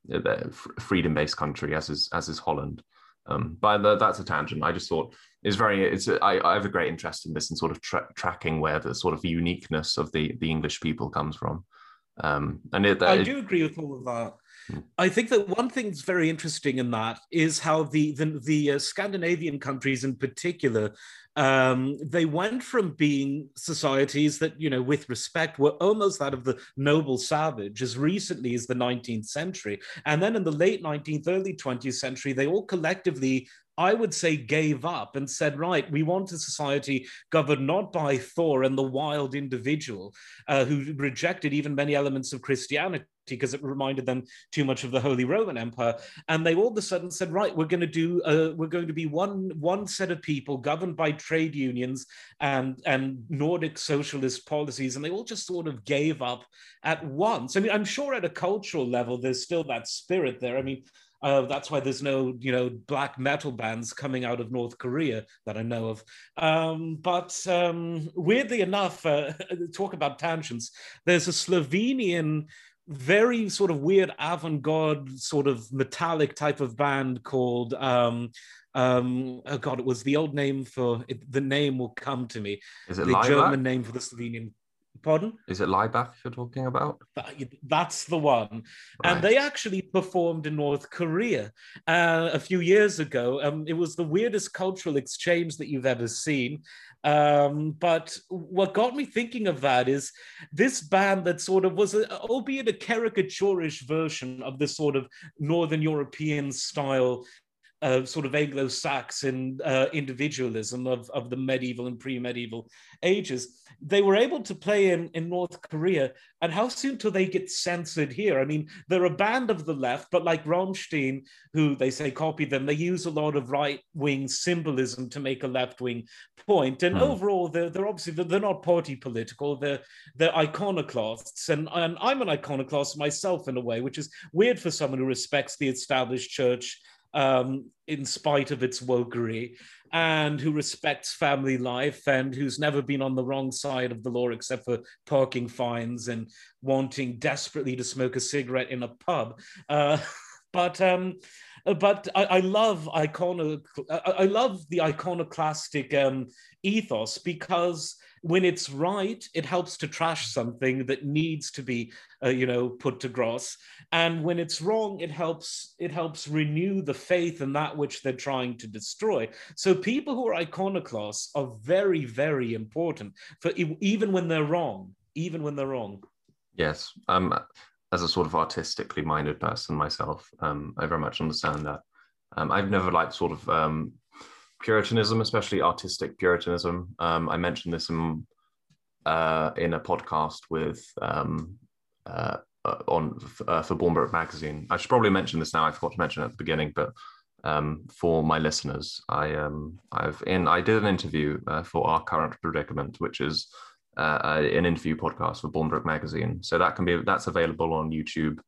A: a freedom based country, as is as is Holland. Um, but that's a tangent. I just thought it's very. It's I, I have a great interest in this and sort of tra- tracking where the sort of uniqueness of the the English people comes from. Um, and it,
B: I do agree with all of that. Hmm. I think that one thing that's very interesting in that is how the the, the uh, Scandinavian countries in particular um, they went from being societies that, you know, with respect, were almost that of the noble savage as recently as the 19th century. And then in the late 19th, early 20th century, they all collectively I would say, gave up and said, right, we want a society governed not by Thor and the wild individual uh, who rejected even many elements of Christianity, because it reminded them too much of the Holy Roman Empire. And they all of a sudden said, right, we're going to do, uh, we're going to be one one set of people governed by trade unions and and Nordic socialist policies, and they all just sort of gave up at once. I mean, I'm sure at a cultural level, there's still that spirit there. I mean. Uh, that's why there's no, you know, black metal bands coming out of North Korea that I know of. Um, but um, weirdly enough, uh, talk about tangents. There's a Slovenian very sort of weird avant-garde sort of metallic type of band called um um oh god it was the old name for it, the name will come to me
A: is it
B: the german name for the slovenian pardon?
A: Is it Laibach you're talking about?
B: That's the one. Right. and they actually performed in north korea uh, a few years ago. Um, it was the weirdest cultural exchange that you've ever seen. Um, but what got me thinking of that is this band that sort of was, a, albeit a caricaturish version of this sort of Northern European style uh, sort of Anglo-Saxon uh, individualism of, of the medieval and pre-medieval ages. They were able to play in, in North Korea, and how soon till they get censored here? I mean, they're a band of the left, but like Rammstein, who they say copy them, they use a lot of right-wing symbolism to make a left-wing point. And hmm. overall, they're, they're obviously they're not party political. They're they're iconoclasts, and, and I'm an iconoclast myself in a way, which is weird for someone who respects the established church um, in spite of its wokery, and who respects family life and who's never been on the wrong side of the law except for parking fines and wanting desperately to smoke a cigarette in a pub. Uh, but um, but I, I love icono I, love the iconoclastic um, ethos because when it's right, it helps to trash something that needs to be, uh, you know, put to grass. And when it's wrong, it helps it helps renew the faith in that which they're trying to destroy. So people who are iconoclasts are very, very important for even when they're wrong, even when they're wrong.
A: Yes. Um, as a sort of artistically minded person myself, um, I very much understand that. Um, I've never liked sort of um, Puritanism, especially artistic Puritanism. Um, I mentioned this in uh, in a podcast with um, uh, uh on uh, for Bournbrook magazine. I should probably mention this now. I forgot to mention it at the beginning, but um, for my listeners, I um, I've in I did an interview uh, for our current predicament, which is uh, an interview podcast for Bournbrook magazine. So that can be that's available on YouTube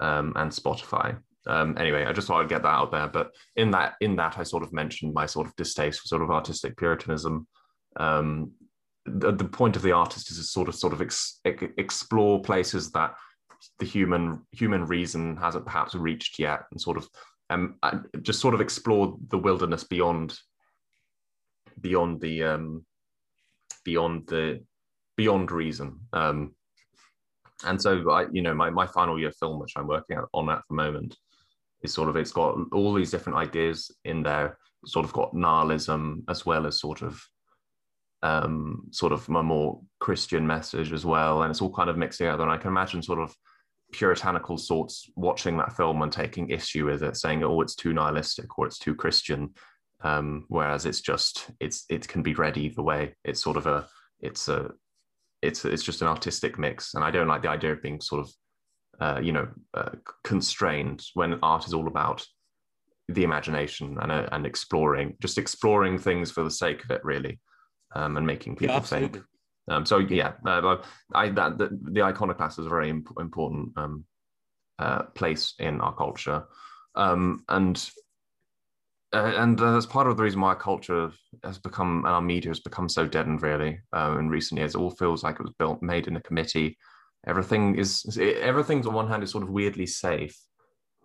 A: um, and Spotify um, anyway, I just thought I'd get that out there. But in that, in that, I sort of mentioned my sort of distaste for sort of artistic puritanism. Um, the, the, point of the artist is to sort of sort of ex, explore places that the human human reason hasn't perhaps reached yet, and sort of um, just sort of explore the wilderness beyond beyond the um, beyond the beyond reason. Um, and so I, you know, my, my final year film, which I'm working on at the moment, is sort of it's got all these different ideas in there. Sort of got nihilism as well as sort of um, sort of a more Christian message as well, and it's all kind of mixed together. And I can imagine sort of puritanical sorts watching that film and taking issue with it, saying, "Oh, it's too nihilistic or it's too Christian," um, whereas it's just it's it can be read either way. It's sort of a it's a it's it's just an artistic mix, and I don't like the idea of being sort of uh, you know uh, constrained when art is all about the imagination and uh, and exploring just exploring things for the sake of it really um, and making people yeah, think um, so yeah uh, I that the, the iconoclast is a very imp- important um, uh, place in our culture um, and uh, and uh, that's part of the reason why our culture has become and our media has become so deadened really uh, in recent years. It all feels like it was built, made in a committee. Everything is everything's on one hand is sort of weirdly safe,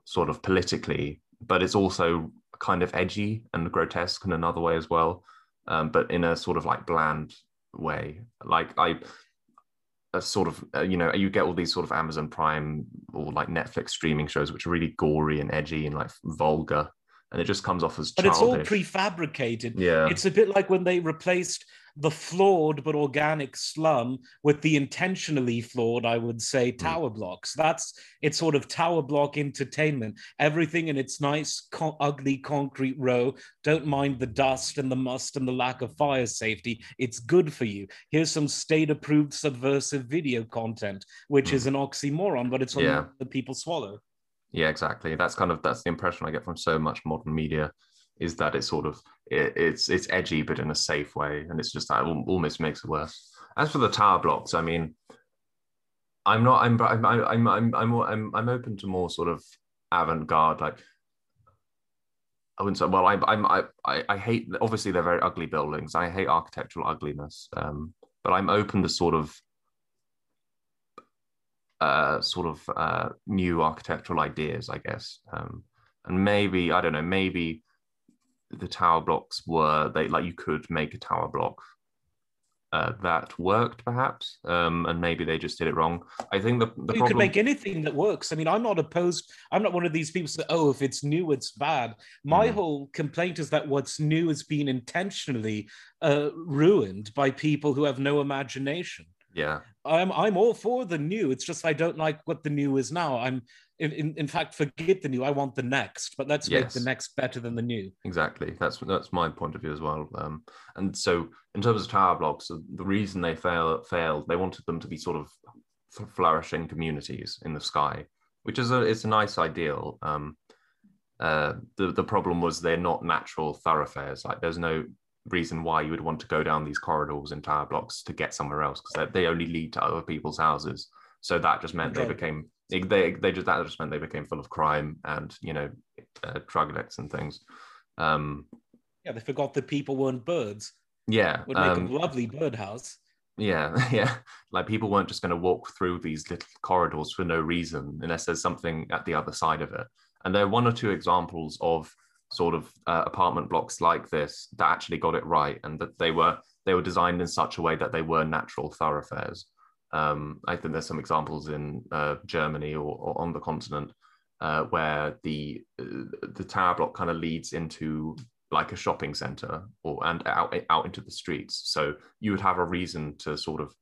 A: sort of politically, but it's also kind of edgy and grotesque in another way as well, um, but in a sort of like bland way. Like I, a sort of uh, you know you get all these sort of Amazon Prime or like Netflix streaming shows which are really gory and edgy and like vulgar and it just comes off as childish.
B: But it's all prefabricated.
A: Yeah.
B: It's a bit like when they replaced the flawed but organic slum with the intentionally flawed, I would say, hmm. tower blocks. That's it's sort of tower block entertainment. Everything in its nice, ugly concrete row. Don't mind the dust and the must and the lack of fire safety. It's good for you. Here's some state approved subversive video content, which mm. is an oxymoron, but it's what yeah. the people swallow.
A: Yeah, exactly. That's kind of that's the impression I get from so much modern media, is that it's sort of it, it's it's edgy but in a safe way, and it's just that almost makes it worse. As for the tower blocks, I mean, I'm not. I'm I'm I'm I'm I'm I'm, I'm open to more sort of avant-garde like I wouldn't say. Well, I, I'm. I, I hate. Obviously, they're very ugly buildings. I hate architectural ugliness. Um, but I'm open to sort of uh, sort of uh, new architectural ideas, I guess. Um, and maybe I don't know, maybe the tower blocks were they like you could make a tower block uh, that worked perhaps um, and maybe they just did it wrong. I think the, the
B: you
A: problem...
B: could make anything that works. I mean i'm not opposed i'm not one of these people that oh if it's new it's bad. My mm. whole complaint is that what's new has been intentionally uh, ruined by people who have no imagination.
A: Yeah.
B: I'm i'm all for the new. It's just i don't like what the new is now. I'm in, in, in fact forget the new i want the next but let's yes. make the next better than the new
A: exactly that's that's my point of view as well um, and so in terms of tower blocks the reason they fail failed they wanted them to be sort of flourishing communities in the sky which is a it's a nice ideal um, uh, the the problem was they're not natural thoroughfares like there's no reason why you would want to go down these corridors and tower blocks to get somewhere else because they only lead to other people's houses. So that just meant okay. they became they, they just that just meant they became full of crime and you know uh, drug addicts and things. Um,
B: yeah, they forgot that people weren't birds.
A: Yeah,
B: would make um, a lovely birdhouse.
A: Yeah, yeah. Like people weren't just going to walk through these little corridors for no reason unless there's something at the other side of it. And there are one or two examples of sort of uh, apartment blocks like this that actually got it right and that they were they were designed in such a way that they were natural thoroughfares. Um, I think there's some examples in uh, Germany or, or, on the continent uh, where the uh, the tower block kind of leads into like a shopping center or and out out into the streets. So you would have a reason to sort of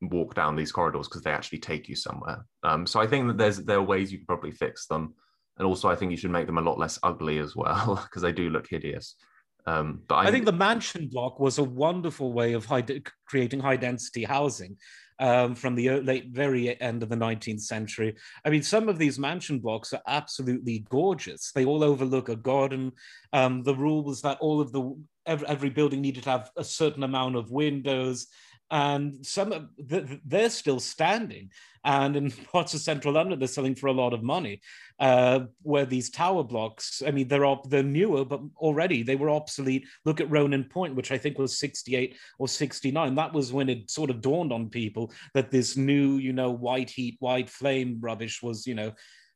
A: walk down these corridors because they actually take you somewhere. Um, so I think that there's there are ways you can probably fix them and also I think you should make them a lot less ugly as well because they do look hideous. Um, but
B: I, I, think the mansion block was a wonderful way of high de- creating high density housing um, from the late very end of the 19th century. I mean, some of these mansion blocks are absolutely gorgeous. They all overlook a garden. Um, the rule was that all of the every, every building needed to have a certain amount of windows and some they're still standing. And in parts of central london they're selling for a lot of money uh, where these tower blocks i mean they're op- they're newer but already they were obsolete. Look at ronan point which i think was 68 or 69 that was when it sort of dawned on people that this new you know white heat white flame rubbish was you know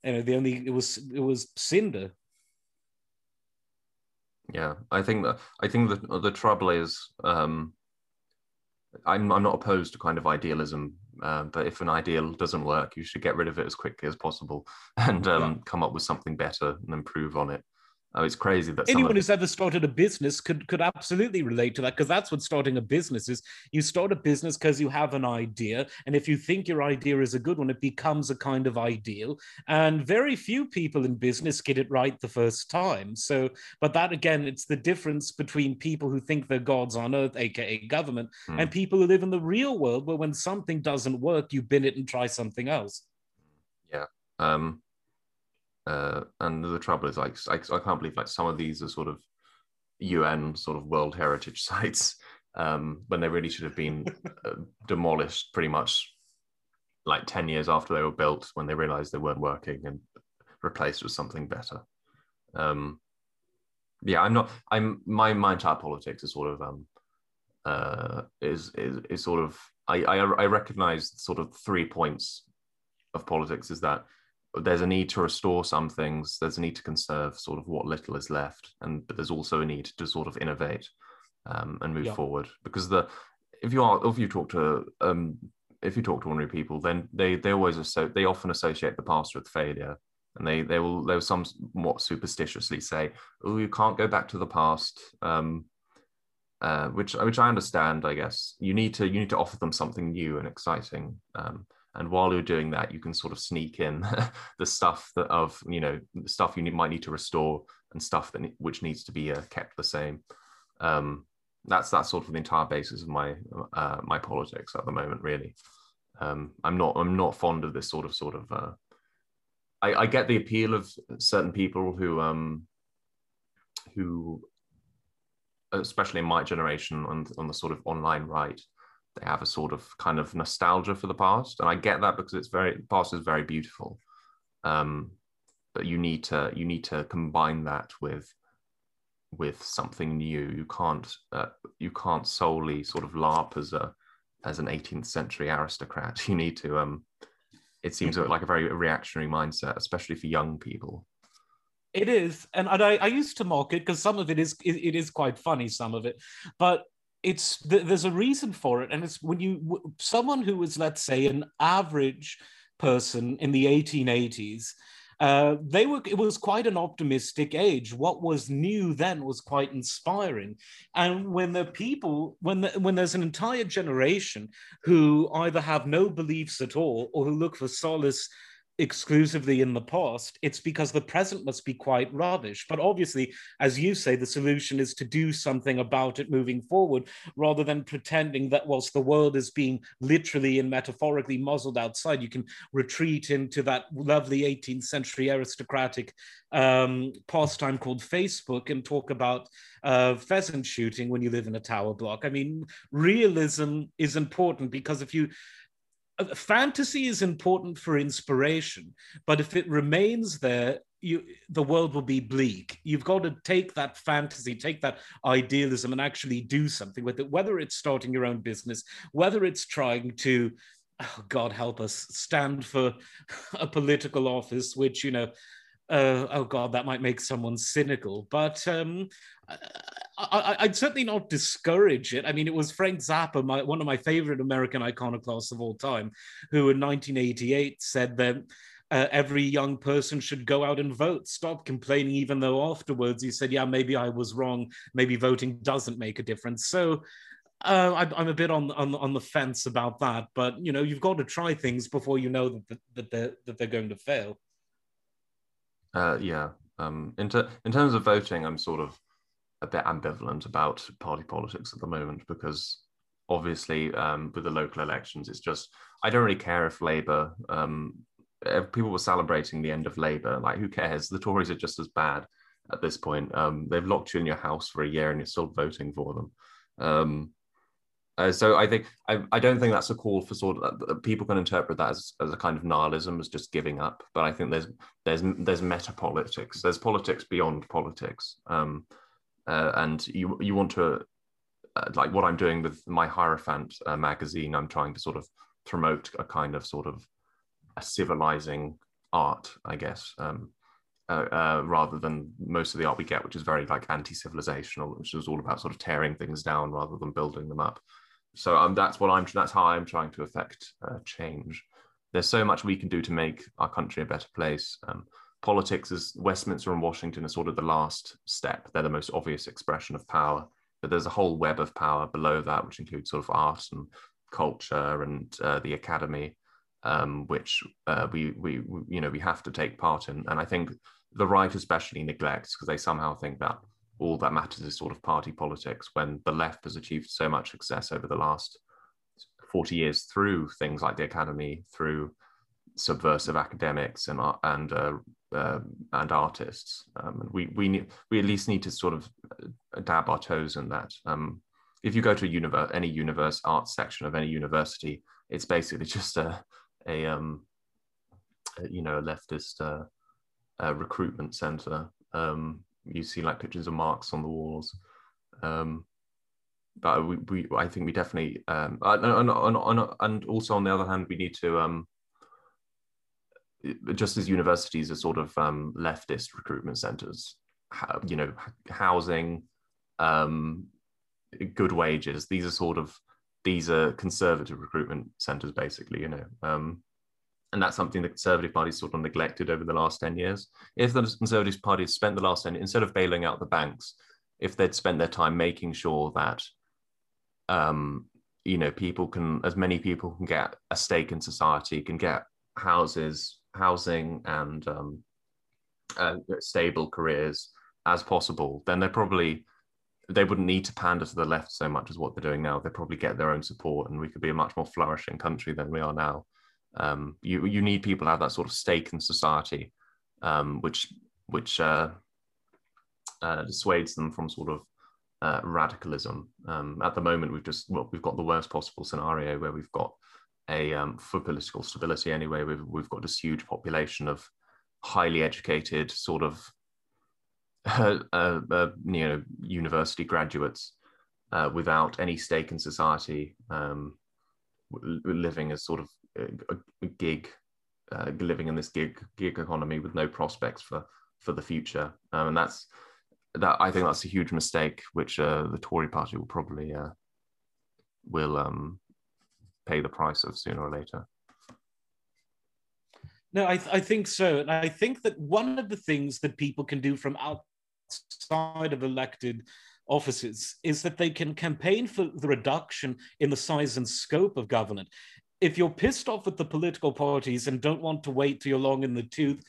B: you know the only it was it was cinder.
A: Yeah, I think that I think that the trouble is um, I'm I'm not opposed to kind of idealism, uh, but if an ideal doesn't work, you should get rid of it as quickly as possible and um, yeah. come up with something better and improve on it. Oh, it's crazy that
B: anyone who's ever started a business could could absolutely relate to that because that's what starting a business is. You start a business because you have an idea, and if you think your idea is a good one, it becomes a kind of ideal. And very few people in business get it right the first time. So, but that again, it's the difference between people who think they're gods on earth, aka government, hmm. and people who live in the real world, where when something doesn't work, you bin it and try something else.
A: Yeah. Um uh, and the trouble is, like, I, I, can't believe like some of these are sort of UN sort of World Heritage sites um, when they really should have been uh, demolished pretty much like 10 years after they were built when they realized they weren't working and replaced with something better. Um, yeah, I'm not, I'm, my, my entire politics is sort of, um, uh, is, is, is sort of, I, I, I recognize sort of three points of politics is that there's a need to restore some things there's a need to conserve sort of what little is left and but there's also a need to sort of innovate um, and move yeah. forward. Because the if you are if you talk to um, if you talk to ordinary people then they they always so they often associate the past with failure. And they they will they will somewhat superstitiously say oh you can't go back to the past um, uh, which which I understand I guess. You need to you need to offer them something new and exciting um, and while you're doing that you can sort of sneak in the stuff that of you know stuff you need, might need to restore and stuff that which needs to be uh, kept the same. Um, that's that's sort of the entire basis of my uh, my politics at the moment really. Um, i'm not i'm not fond of this sort of sort of uh, I, I, get the appeal of certain people who um who especially in my generation on, on the sort of online right they have a sort of kind of nostalgia for the past, and I get that because it's very past is very beautiful. Um, but you need to you need to combine that with with something new. You can't uh, you can't solely sort of larp as a as an 18th century aristocrat. You need to um, it seems like a very reactionary mindset, especially for young people.
B: It is, and I, I used to mock it because some of it is it, it is quite funny, some of it, but it's there's a reason for it and it's when you someone who was let's say an average person in the 1880s uh, they were it was quite an optimistic age. What was new then was quite inspiring. And when the people when the, when there's an entire generation who either have no beliefs at all or who look for solace exclusively in the past, it's because the present must be quite rubbish. But obviously, as you say, the solution is to do something about it moving forward rather than pretending that whilst the world is being literally and metaphorically muzzled outside, you can retreat into that lovely 18th century aristocratic um, pastime called Facebook and talk about uh, pheasant shooting when you live in a tower block. I mean, realism is important because if you fantasy is important for inspiration, but if it remains there, you the world will be bleak. You've got to take that fantasy, take that idealism, and actually do something with it. Whether it's starting your own business, whether it's trying to, oh God help us, stand for a political office, which you know uh, oh god, that might make someone cynical, but um, I, would certainly not discourage it. I mean, it was Frank Zappa, my, one of my favorite American iconoclasts of all time, who in 1988 said that uh, every young person should go out and vote. Stop complaining, even though afterwards he said, "Yeah, maybe I was wrong. Maybe voting doesn't make a difference." So. Uh, I, am a bit on, on on the fence about that, but you know you've got to try things before you know that, that they're that they're going to fail.
A: Uh, yeah. Um, in, ter- in terms of voting, I'm sort of a bit ambivalent about party politics at the moment because obviously um, with the local elections, it's just I don't really care if Labour. Um, if people were celebrating the end of Labour, like who cares? The Tories are just as bad at this point. Um, they've locked you in your house for a year and you're still voting for them. Um, uh, so I think I, I don't think that's a call for sort of uh, people can interpret that as, as a kind of nihilism as just giving up. But I think there's there's there's meta politics. There's politics beyond politics, um, uh, and you you want to uh, like what I'm doing with my Hierophant uh, magazine. I'm trying to sort of promote a kind of sort of a civilizing art, I guess. Um, uh, uh, rather than most of the art we get, which is very like anti-civilizational, which is all about sort of tearing things down rather than building them up. So um, that's what I'm. That's how I'm trying to affect uh, change. There's so much we can do to make our country a better place. Um, politics is Westminster and Washington are sort of the last step. They're the most obvious expression of power, but there's a whole web of power below that, which includes sort of art and culture and uh, the academy, um, which uh, we, we, we, you know, we have to take part in. And I think the right especially neglects because they somehow think that all that matters is sort of party politics when the left has achieved so much success over the last 40 years through things like the academy, through subversive academics and and uh, uh, and artists. Um, and we we need, we at least need to sort of uh, dab our toes in that. Um, if you go to a universe, any universe arts section of any university, it's basically just a a um, you know a leftist uh, uh, recruitment center. Um, you see like pictures of Marx on the walls. Um, but we, we, I think we definitely, um, and, and, and, and, also on the other hand, we need to, um, just as universities are sort of um, leftist recruitment centers, you know, housing, um, good wages. These are sort of these are conservative recruitment centers, basically. You know, um, and that's something the Conservative Party sort of neglected over the last 10 years. If the Conservative Party had spent the last 10 instead of bailing out the banks, if they'd spent their time making sure that, um, you know, people can, as many people can get a stake in society, can get houses, housing, and um, uh, stable careers as possible, then they probably they wouldn't need to pander to the left so much as what they're doing now. They probably get their own support, and we could be a much more flourishing country than we are now. Um, you you need people to have that sort of stake in society, um, which which uh, uh, dissuades them from sort of uh, radicalism. Um, at the moment, we've just well, we've got the worst possible scenario where we've got a um, for political stability anyway. We've we've got this huge population of highly educated sort of uh, uh, you know university graduates uh, without any stake in society, um, living as sort of a, a gig, uh, living in this gig gig economy with no prospects for for the future, um, and that's that. I think that's a huge mistake, which uh, the Tory Party will probably uh, will um, pay the price of sooner or later.
B: No, I, th- I think so. And I think that one of the things that people can do from outside of elected offices is that they can campaign for the reduction in the size and scope of government if you're pissed off at the political parties and don't want to wait till you're long in the tooth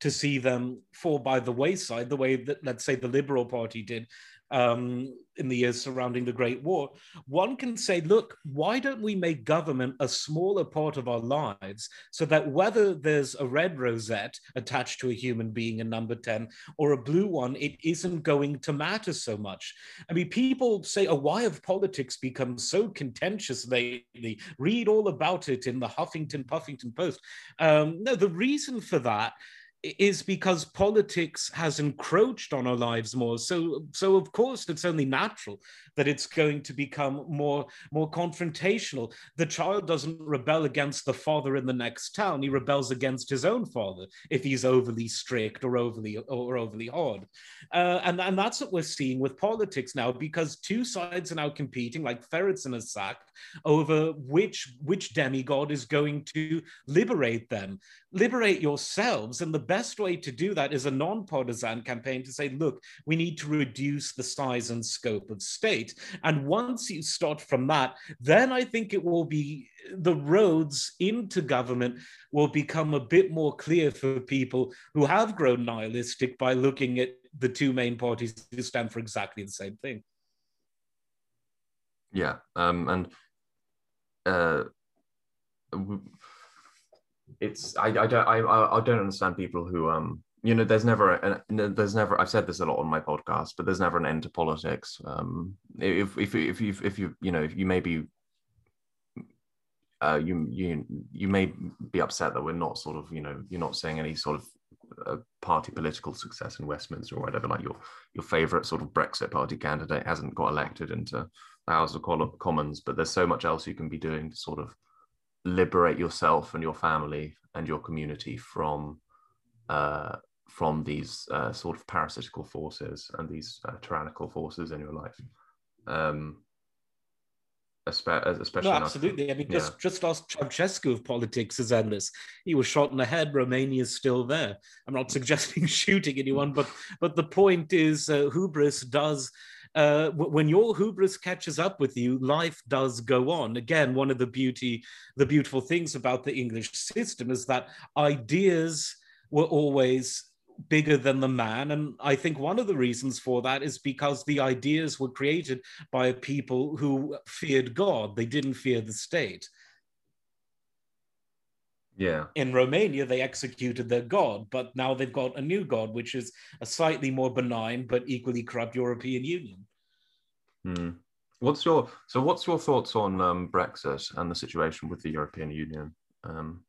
B: to see them fall by the wayside, the way that, let's say, the Liberal Party did um, in the years surrounding the Great War, one can say, look, why don't we make government a smaller part of our lives so that whether there's a red rosette attached to a human being in number 10 or a blue one, it isn't going to matter so much. I mean, people say, oh, why have politics become so contentious lately? Read all about it in the Huffington Puffington Post. Um, no, the reason for that is because politics has encroached on our lives more. So, so of course, it's only natural that it's going to become more, more confrontational. The child doesn't rebel against the father in the next town; he rebels against his own father if he's overly strict or overly or overly hard. Uh, and and that's what we're seeing with politics now, because two sides are now competing, like ferrets in a sack, over which which demigod is going to liberate them liberate yourselves. And the best way to do that is a non-partisan campaign to say, look, we need to reduce the size and scope of state. And once you start from that, then I think it will be the roads into government will become a bit more clear for people who have grown nihilistic by looking at the two main parties who stand for exactly the same thing.
A: Yeah, um, and uh, it's I, I don't I I don't understand people who um you know there's never a, there's never I've said this a lot on my podcast but there's never an end to politics. Um if if if you if you you know if you may be uh you you you may be upset that we're not sort of you know you're not seeing any sort of uh, party political success in Westminster or whatever like your your favorite sort of Brexit party candidate hasn't got elected into the House of Commons but there's so much else you can be doing to sort of liberate yourself and your family and your community from uh, from these uh, sort of parasitical forces and these uh, tyrannical forces in your life. Um, especially
B: no, absolutely. I mean, just yeah. just ask Ceausescu of politics is endless. He was shot in the head. Romania is still there. I'm not suggesting shooting anyone, but but the point is, uh, hubris does. Uh, when your hubris catches up with you, life does go on. Again, one of the beauty, the beautiful things about the English system is that ideas were always bigger than the man. And I think one of the reasons for that is because the ideas were created by people who feared God, they didn't fear the state.
A: Yeah.
B: In Romania, they executed their god, but now they've got a new god, which is a slightly more benign but equally corrupt European Union.
A: Hmm. What's your so? What's your thoughts on um, Brexit and the situation with the European Union? Um,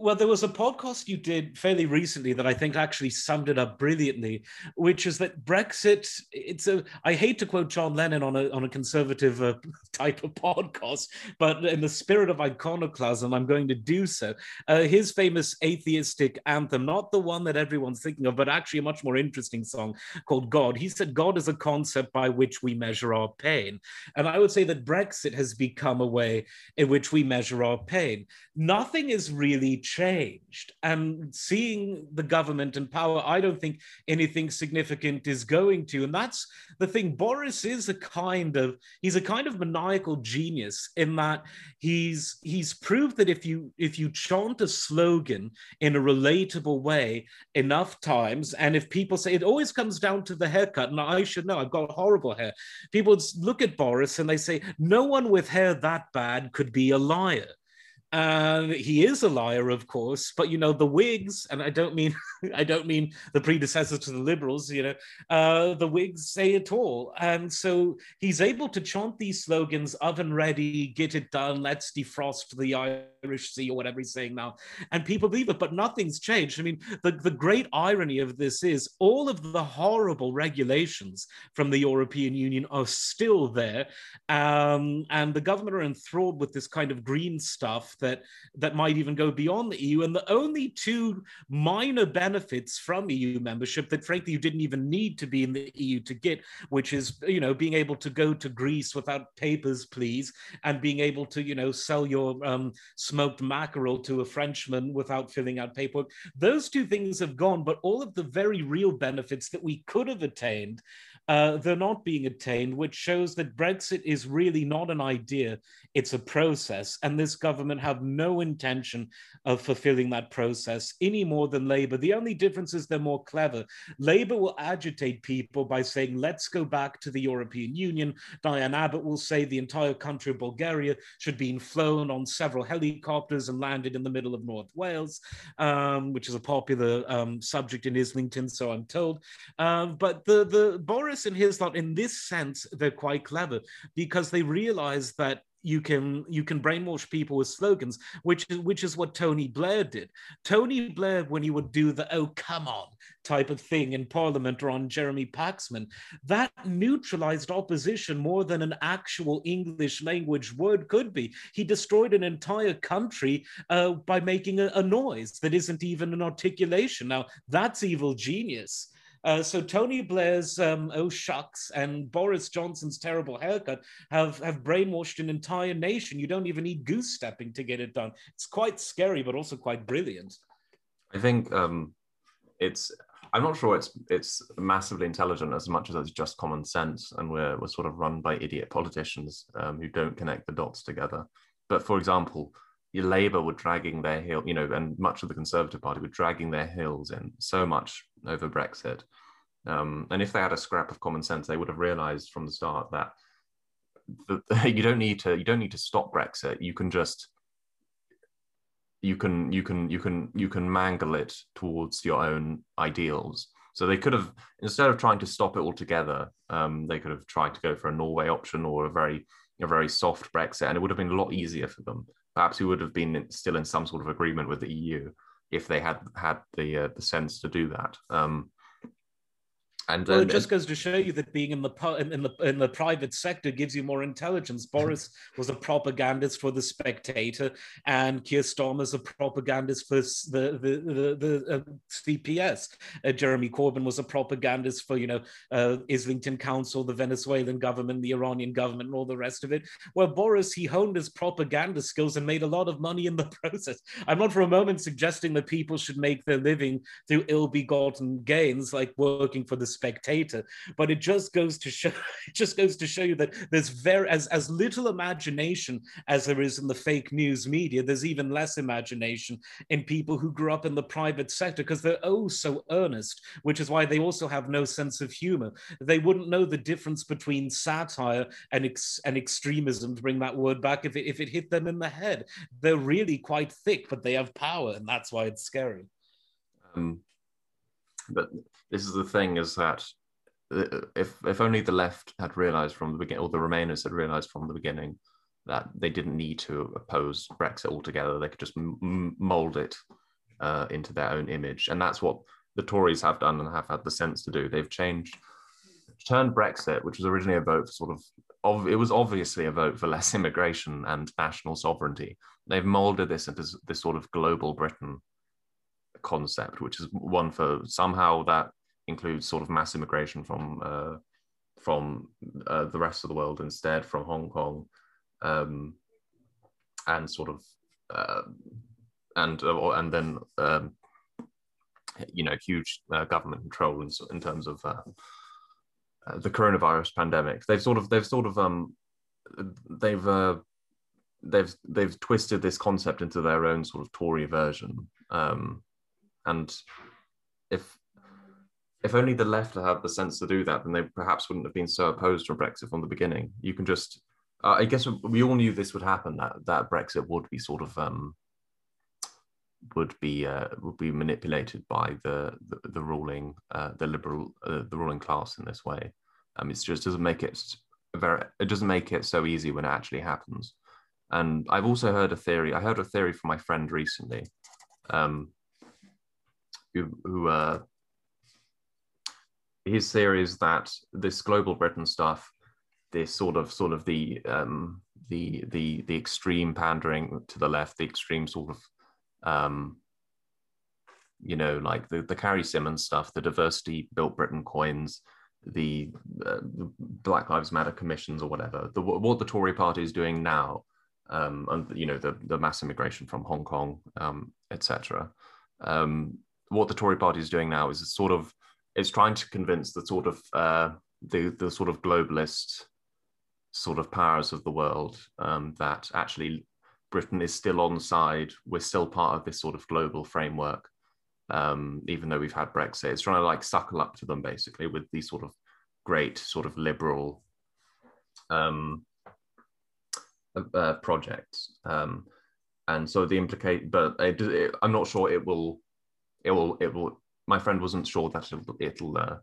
B: well, there was a podcast you did fairly recently that I think actually summed it up brilliantly, which is that Brexit. It's a. I hate to quote John Lennon on a on a conservative uh, type of podcast, but in the spirit of iconoclasm, I'm going to do so. Uh, his famous atheistic anthem, not the one that everyone's thinking of, but actually a much more interesting song called God. He said God is a concept by which we measure our pain, and I would say that Brexit has become a way in which we measure our pain. Nothing is really changed. And seeing the government in power, I don't think anything significant is going to. And that's the thing. Boris is a kind of he's a kind of maniacal genius in that he's he's proved that if you if you chant a slogan in a relatable way enough times, and if people say it always comes down to the haircut, and I should know I've got horrible hair. People look at Boris and they say, no one with hair that bad could be a liar and he is a liar, of course. But you know, the wigs, and I don't mean I don't mean the predecessors to the Liberals. You know, uh, the wigs say it all, and so he's able to chant these slogans: "Oven ready, get it done, let's defrost the Irish Sea," or whatever he's saying now, and people believe it. But nothing's changed. I mean, the the great irony of this is all of the horrible regulations from the European Union are still there, um, and the government are enthralled with this kind of green stuff that that might even go beyond the EU. And the only two minor benefits from EU membership that frankly you didn't even need to be in the EU to get, which is you know being able to go to Greece without papers, please, and being able to you know sell your um, smoked mackerel to a Frenchman without filling out paperwork. Those two things have gone, but all of the very real benefits that we could have attained uh, they're not being attained, which shows that Brexit is really not an idea, it's a process. And this government have no intention of fulfilling that process any more than Labour. The only difference is they're more clever. Labour will agitate people by saying, let's go back to the European Union. Diane Abbott will say the entire country of Bulgaria should be flown on several helicopters and landed in the middle of North Wales, um, which is a popular um, subject in Islington, so I'm told. Uh, but the, the Boris and his lot, in this sense, they're quite clever because they realize that you can you can brainwash people with slogans which is which is what tony blair did. Tony blair when he would do the oh come on type of thing in parliament or on jeremy paxman that neutralized opposition more than an actual english language word could be. He destroyed an entire country uh, by making a, a noise that isn't even an articulation. Now that's evil genius uh, so Tony Blair's um, oh shucks and Boris Johnson's terrible haircut have have brainwashed an entire nation. You don't even need goose stepping to get it done. It's quite scary, but also quite brilliant.
A: I think um, it's. I'm not sure it's it's massively intelligent as much as it's just common sense, and we're we're sort of run by idiot politicians um, who don't connect the dots together. But for example, your Labour were dragging their heel, you know, and much of the Conservative Party were dragging their heels in so much over Brexit. Um, and if they had a scrap of common sense, they would have realised from the start that the, you don't need to you don't need to stop Brexit. You can just you can you can you can you can mangle it towards your own ideals. So they could have instead of trying to stop it altogether, um, they could have tried to go for a Norway option or a very a very soft Brexit, and it would have been a lot easier for them perhaps we would have been still in some sort of agreement with the EU if they had had the uh, the sense to do that. Um,
B: And well, it just goes to show you that being in the in the in the private sector gives you more intelligence. Boris was a propagandist for the Spectator, and Keir Starmer is a propagandist for the the the, the uh, CPS. Uh, Jeremy Corbyn was a propagandist for you know uh, Islington Council, the Venezuelan government, the Iranian government, and all the rest of it. Well, Boris he honed his propaganda skills and made a lot of money in the process. I'm not for a moment suggesting that people should make their living through ill-begotten gains, like working for the spectator but it just goes to show it just goes to show you that there's very as as little imagination as there is in the fake news media there's even less imagination in people who grew up in the private sector because they're oh so earnest which is why they also have no sense of humor. They wouldn't know the difference between satire and ex- and extremism to bring that word back if it, if it hit them in the head. They're really quite thick but they have power and that's why it's scary.
A: Um, but this is the thing is that uh, if if only the left had realized from the beginning, or the Remainers had realized from the beginning that they didn't need to oppose Brexit altogether, they could just m- mold it uh, into their own image, and that's what the Tories have done and have had the sense to do. They've changed, turned Brexit, which was originally a vote for sort of, of it was obviously a vote for less immigration and national sovereignty. They've molded this into this sort of global Britain concept, which is one for somehow that includes sort of mass immigration from uh, from uh, the rest of the world instead, from Hong Kong, um, and sort of uh, and uh, and then um, you know huge uh, government control in, in terms of uh, the coronavirus pandemic. They've sort of they've sort of um, they've they've they've twisted this concept into their own sort of Tory version. Um, and if if only the left had the sense to do that, then they perhaps wouldn't have been so opposed to Brexit from the beginning. You can just, uh, I guess, we all knew this would happen. That that Brexit would be sort of um, would be uh, would be manipulated by the the, the ruling uh, the liberal uh, the ruling class in this way. Um, it just doesn't make it very it doesn't make it so easy when it actually happens. And I've also heard a theory. I heard a theory from my friend recently. Um, who, who uh, his theory is that this global Britain stuff, this sort of sort of the um, the the the extreme pandering to the left, the extreme sort of um, you know like the the Carrie Symonds stuff, the diversity built Britain coins, the, uh, the Black Lives Matter commissions or whatever. The, what the Tory party is doing now, um, and you know the the mass immigration from Hong Kong, um, etc. Um, what the Tory party is doing now is it's sort of it's trying to convince the sort of uh, the the sort of globalist sort of powers of the world um, that actually Britain is still on side. We're still part of this sort of global framework, um, even though we've had Brexit. It's trying to like suckle up to them basically with these sort of great sort of liberal um, uh, projects. Um, and so the implicate, but it, it, I'm not sure it will it will it will my friend wasn't sure that it'll it'll uh,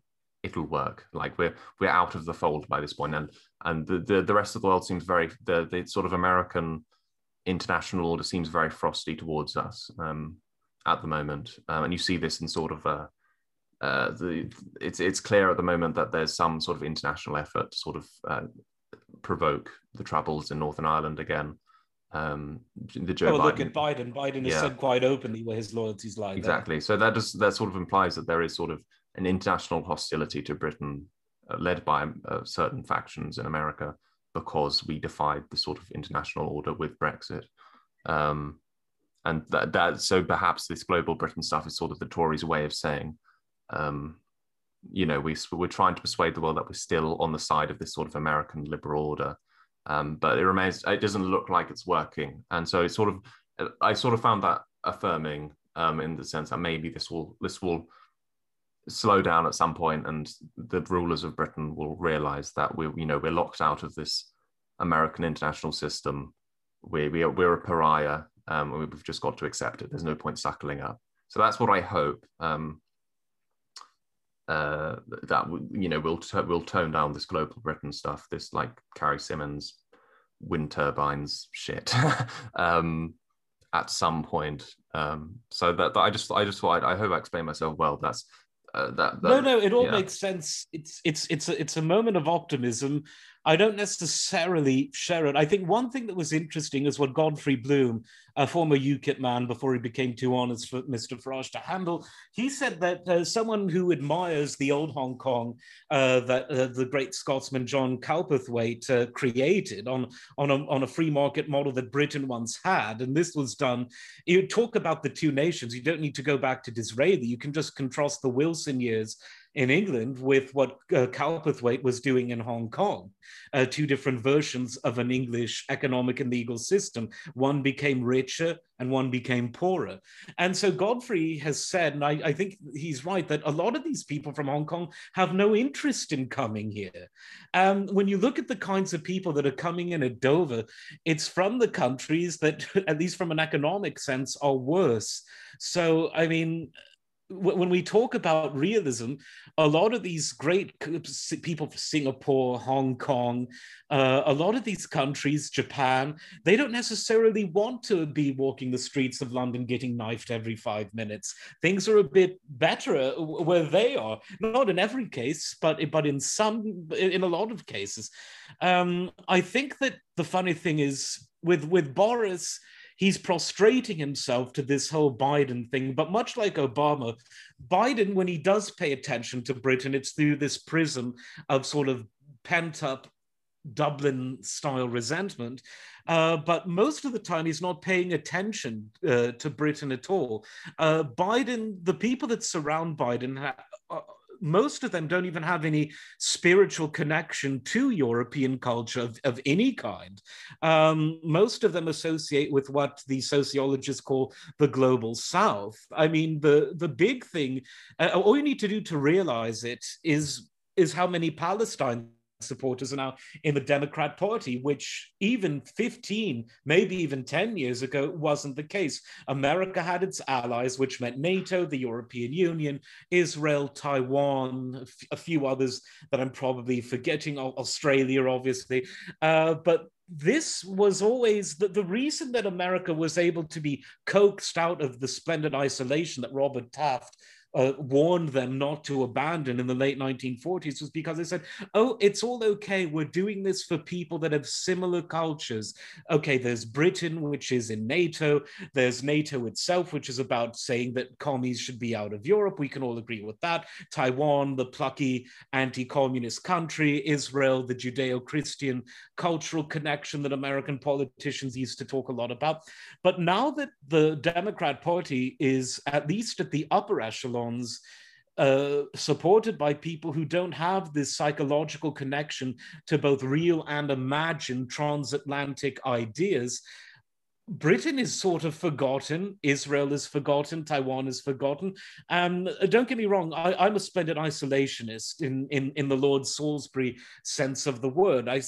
A: it'll work. Like we're we're out of the fold by this point. And and the the, the rest of the world seems very the the sort of american international order seems very frosty towards us um, at the moment. Um, and you see this in sort of uh, uh, the it's it's clear at the moment that there's some sort of international effort to sort of uh, provoke the troubles in Northern Ireland again um, the Joe
B: oh,
A: Biden.
B: look at Biden. Biden has yeah. said quite openly where his loyalties lie.
A: Exactly. There. So that does that sort of implies that there is sort of an international hostility to Britain, uh, led by uh, certain factions in America, because we defied the sort of international order with Brexit. Um, and that, that so perhaps this global Britain stuff is sort of the Tories' way of saying, um, you know, we we're trying to persuade the world that we're still on the side of this sort of American liberal order um, but it remains it doesn't look like it's working. And so it's sort of i sort of found that affirming um, in the sense that maybe this will this will slow down at some point and the rulers of britain will realize that we you know we're locked out of this american international system. We, we are, we're a pariah um, we've just got to accept it. There's no point suckling up. So that's what i hope. Um, uh, that you know we'll we'll tone down this global Britain stuff, this like Carrie Symonds wind turbines shit um, at some point. Um, so that, that, I just I just thought I, I hope I explained myself well. That's uh, that, that,
B: no, no, it all
A: yeah.
B: makes sense. It's it's it's a, it's a moment of optimism. I don't necessarily share it. I think one thing that was interesting is what Godfrey Bloom, a former UKIP man before he became too honest for Mr. Farage to handle, he said that uh, someone who admires the old Hong Kong uh, that uh, the great Scotsman John Cowperthwaite uh, created on, on, a, on a free market model that Britain once had, and this was done, you talk about the two nations, you don't need to go back to Disraeli, you can just contrast the Wilson years in England with what uh, was doing in Hong Kong. Uh, two different versions of an English economic and legal system. One became richer and one became poorer. And so Godfrey has said, and I, I, think he's right, that a lot of these people from Hong Kong have no interest in coming here. Um, when you look at the kinds of people that are coming in at Dover, it's from the countries that, at least from an economic sense, are worse. So, I mean, when we talk about realism, a lot of these great people from Singapore, Hong Kong, uh, a lot of these countries, Japan, they don't necessarily want to be walking the streets of London getting knifed every five minutes. Things are a bit better uh, where they are. Not in every case, but but in some, in a lot of cases. Um, I think that the funny thing is with with Boris he's prostrating himself to this whole Biden thing. But much like Obama, Biden, when he does pay attention to Britain, it's through this prism of sort of pent up Dublin style resentment. Uh, but most of the time, he's not paying attention uh, to Britain at all. Uh, Biden, the people that surround Biden, uh, most of them don't even have any spiritual connection to European culture of, of any kind. Um, most of them associate with what the sociologists call the global south. I mean, the, the big thing, uh, all you need to do to realize it is, is how many Palestine supporters are now in the Democrat Party, which even 15, maybe even 10 years ago wasn't the case. America had its allies, which meant NATO, the European Union, Israel, Taiwan, a few others that I'm probably forgetting, Australia, obviously. Uh, but this was always the, the reason that America was able to be coaxed out of the splendid isolation that Robert Taft uh, warned them not to abandon in the late 1940s was because they said, oh, it's all okay. We're doing this for people that have similar cultures. Okay, there's Britain, which is in NATO. There's NATO itself, which is about saying that commies should be out of Europe. We can all agree with that. Taiwan, the plucky anti communist country. Israel, the Judeo Christian cultural connection that American politicians used to talk a lot about. But now that the Democrat Party is at least at the upper echelons, uh, supported by people who don't have this psychological connection to both real and imagined transatlantic ideas, Britain is sort of forgotten. Israel is forgotten. Taiwan is forgotten. Uh, don't get me wrong, I, am a splendid isolationist in, in, in the Lord Salisbury sense of the word. I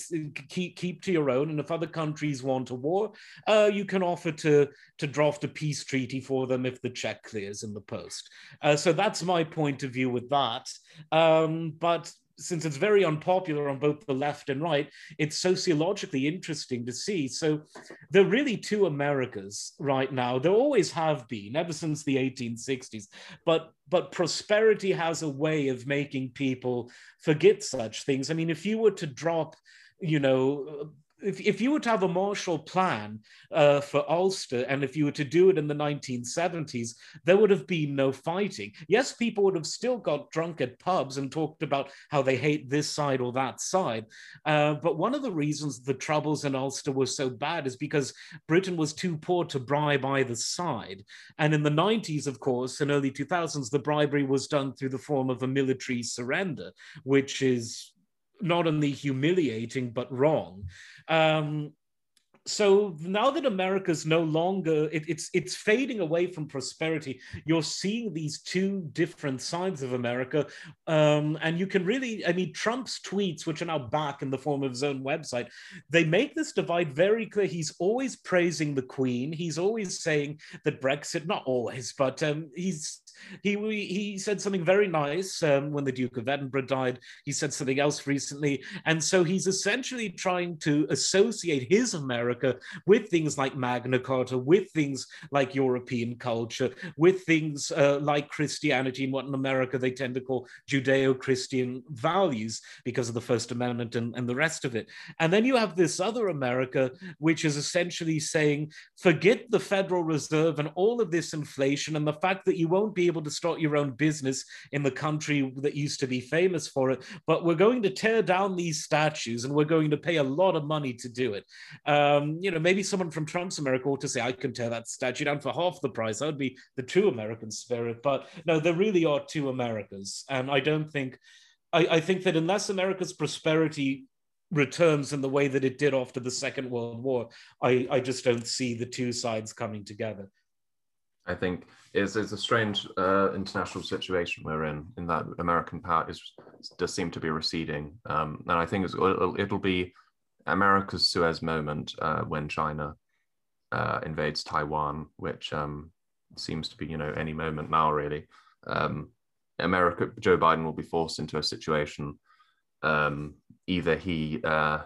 B: keep, keep to your own. And if other countries want a war, uh, you can offer to, to draft a peace treaty for them if the check clears in the post. Uh, so that's my point of view with that. Um, but since it's very unpopular on both the left and right, it's sociologically interesting to see. So there are really two Americas right now. There always have been, ever since the 1860s. But but prosperity has a way of making people forget such things. I mean, if you were to drop, you know, if, if you were to have a Marshall Plan uh, for Ulster, and if you were to do it in the 1970s, there would have been no fighting. Yes, people would have still got drunk at pubs and talked about how they hate this side or that side. Uh, but one of the reasons the troubles in Ulster were so bad is because Britain was too poor to bribe either side. And in the 90s, of course, and early 2000s, the bribery was done through the form of a military surrender, which is not only humiliating but wrong. Um, so now that America's no longer it, it's it's fading away from prosperity, you're seeing these two different sides of America, um, and you can really I mean Trump's tweets, which are now back in the form of his own website, they make this divide very clear. He's always praising the Queen. He's always saying that Brexit, not always, but um, he's He he said something very nice um, when the Duke of Edinburgh died. He said something else recently, and so he's essentially trying to associate his America with things like Magna Carta, with things like European culture, with things uh, like Christianity and what in America they tend to call Judeo-Christian values because of the First Amendment and, and the rest of it. And then you have this other America, which is essentially saying, forget the Federal Reserve and all of this inflation and the fact that you won't be able to start your own business in the country that used to be famous for it, but we're going to tear down these statues and we're going to pay a lot of money to do it. Um, you know, maybe someone from Trump's America ought to say, I can tear that statue down for half the price. That would be the true American spirit. But no, there really are two Americas. And I don't think, I, I think that unless America's prosperity returns in the way that it did after the Second World War, I, I just don't see the two sides coming together.
A: I think it's, it's a strange uh, international situation we're in, in that American power is, does seem to be receding. Um, and I think it'll, it'll, be America's Suez moment uh, when China uh, invades Taiwan, which um, seems to be, you know, any moment now, really. Um, America, Joe Biden will be forced into a situation um, either he uh,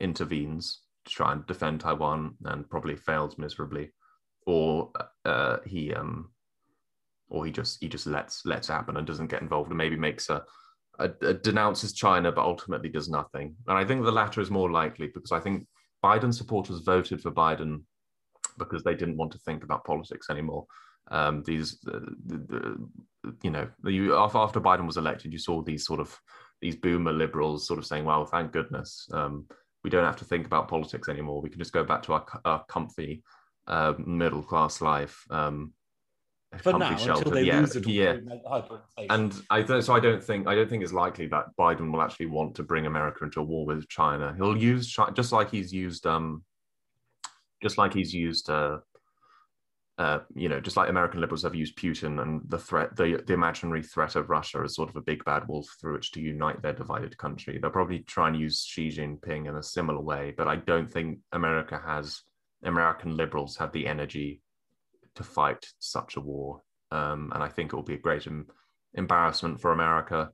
A: intervenes to try and defend Taiwan and probably fails miserably, or uh, he um, or he just he just lets lets happen and doesn't get involved and maybe makes a, a, a, denounces China but ultimately does nothing. And I think the latter is more likely because I think Biden supporters voted for Biden because they didn't want to think about politics anymore. Um, these, the, the, you know, you, after Biden was elected, you saw these sort of these boomer liberals sort of saying, "Well, thank goodness, um, we don't have to think about politics anymore. We can just go back to our, our comfy uh, middle class life." Um,
B: for now, shelter. until they
A: yeah,
B: lose it
A: yeah. And I don't, so I don't think I don't think it's likely that Biden will actually want to bring America into a war with China. He'll use China, just like he's used, um, just like he's used uh, uh, you know, just like American liberals have used Putin and the threat, the, the imaginary threat of Russia as sort of a big bad wolf through which to unite their divided country. They'll probably try and use Xi Jinping in a similar way, but I don't think America has, American liberals have the energy to fight such a war. Um, and I think it will be a great em- embarrassment for America.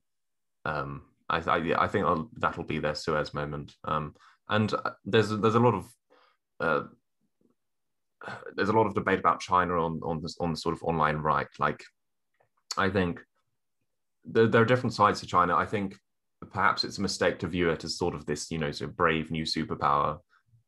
A: Um, I, I, I, think that'll be their Suez moment. Um, and uh, there's there's a lot of uh, there's a lot of debate about China on on this on the sort of online right. Like, I think there, there are different sides to China. I think perhaps it's a mistake to view it as sort of this, you know, sort of brave new superpower.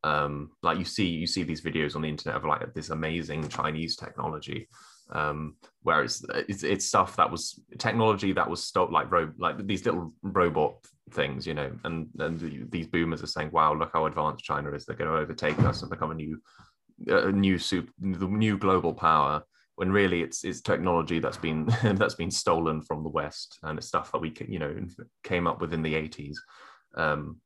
A: Um, like you see, you see these videos on the internet of like this amazing Chinese technology, um, where it's, it's, it's stuff that was technology that was stopped, like ro- like these little robot things, you know, and and these boomers are saying, "Wow, look how advanced China is! They're going to overtake us and become a new a new super, the new global power when really it's it's technology that's been that's been stolen from the West and it's stuff that we you know came up with in the 80s. Um,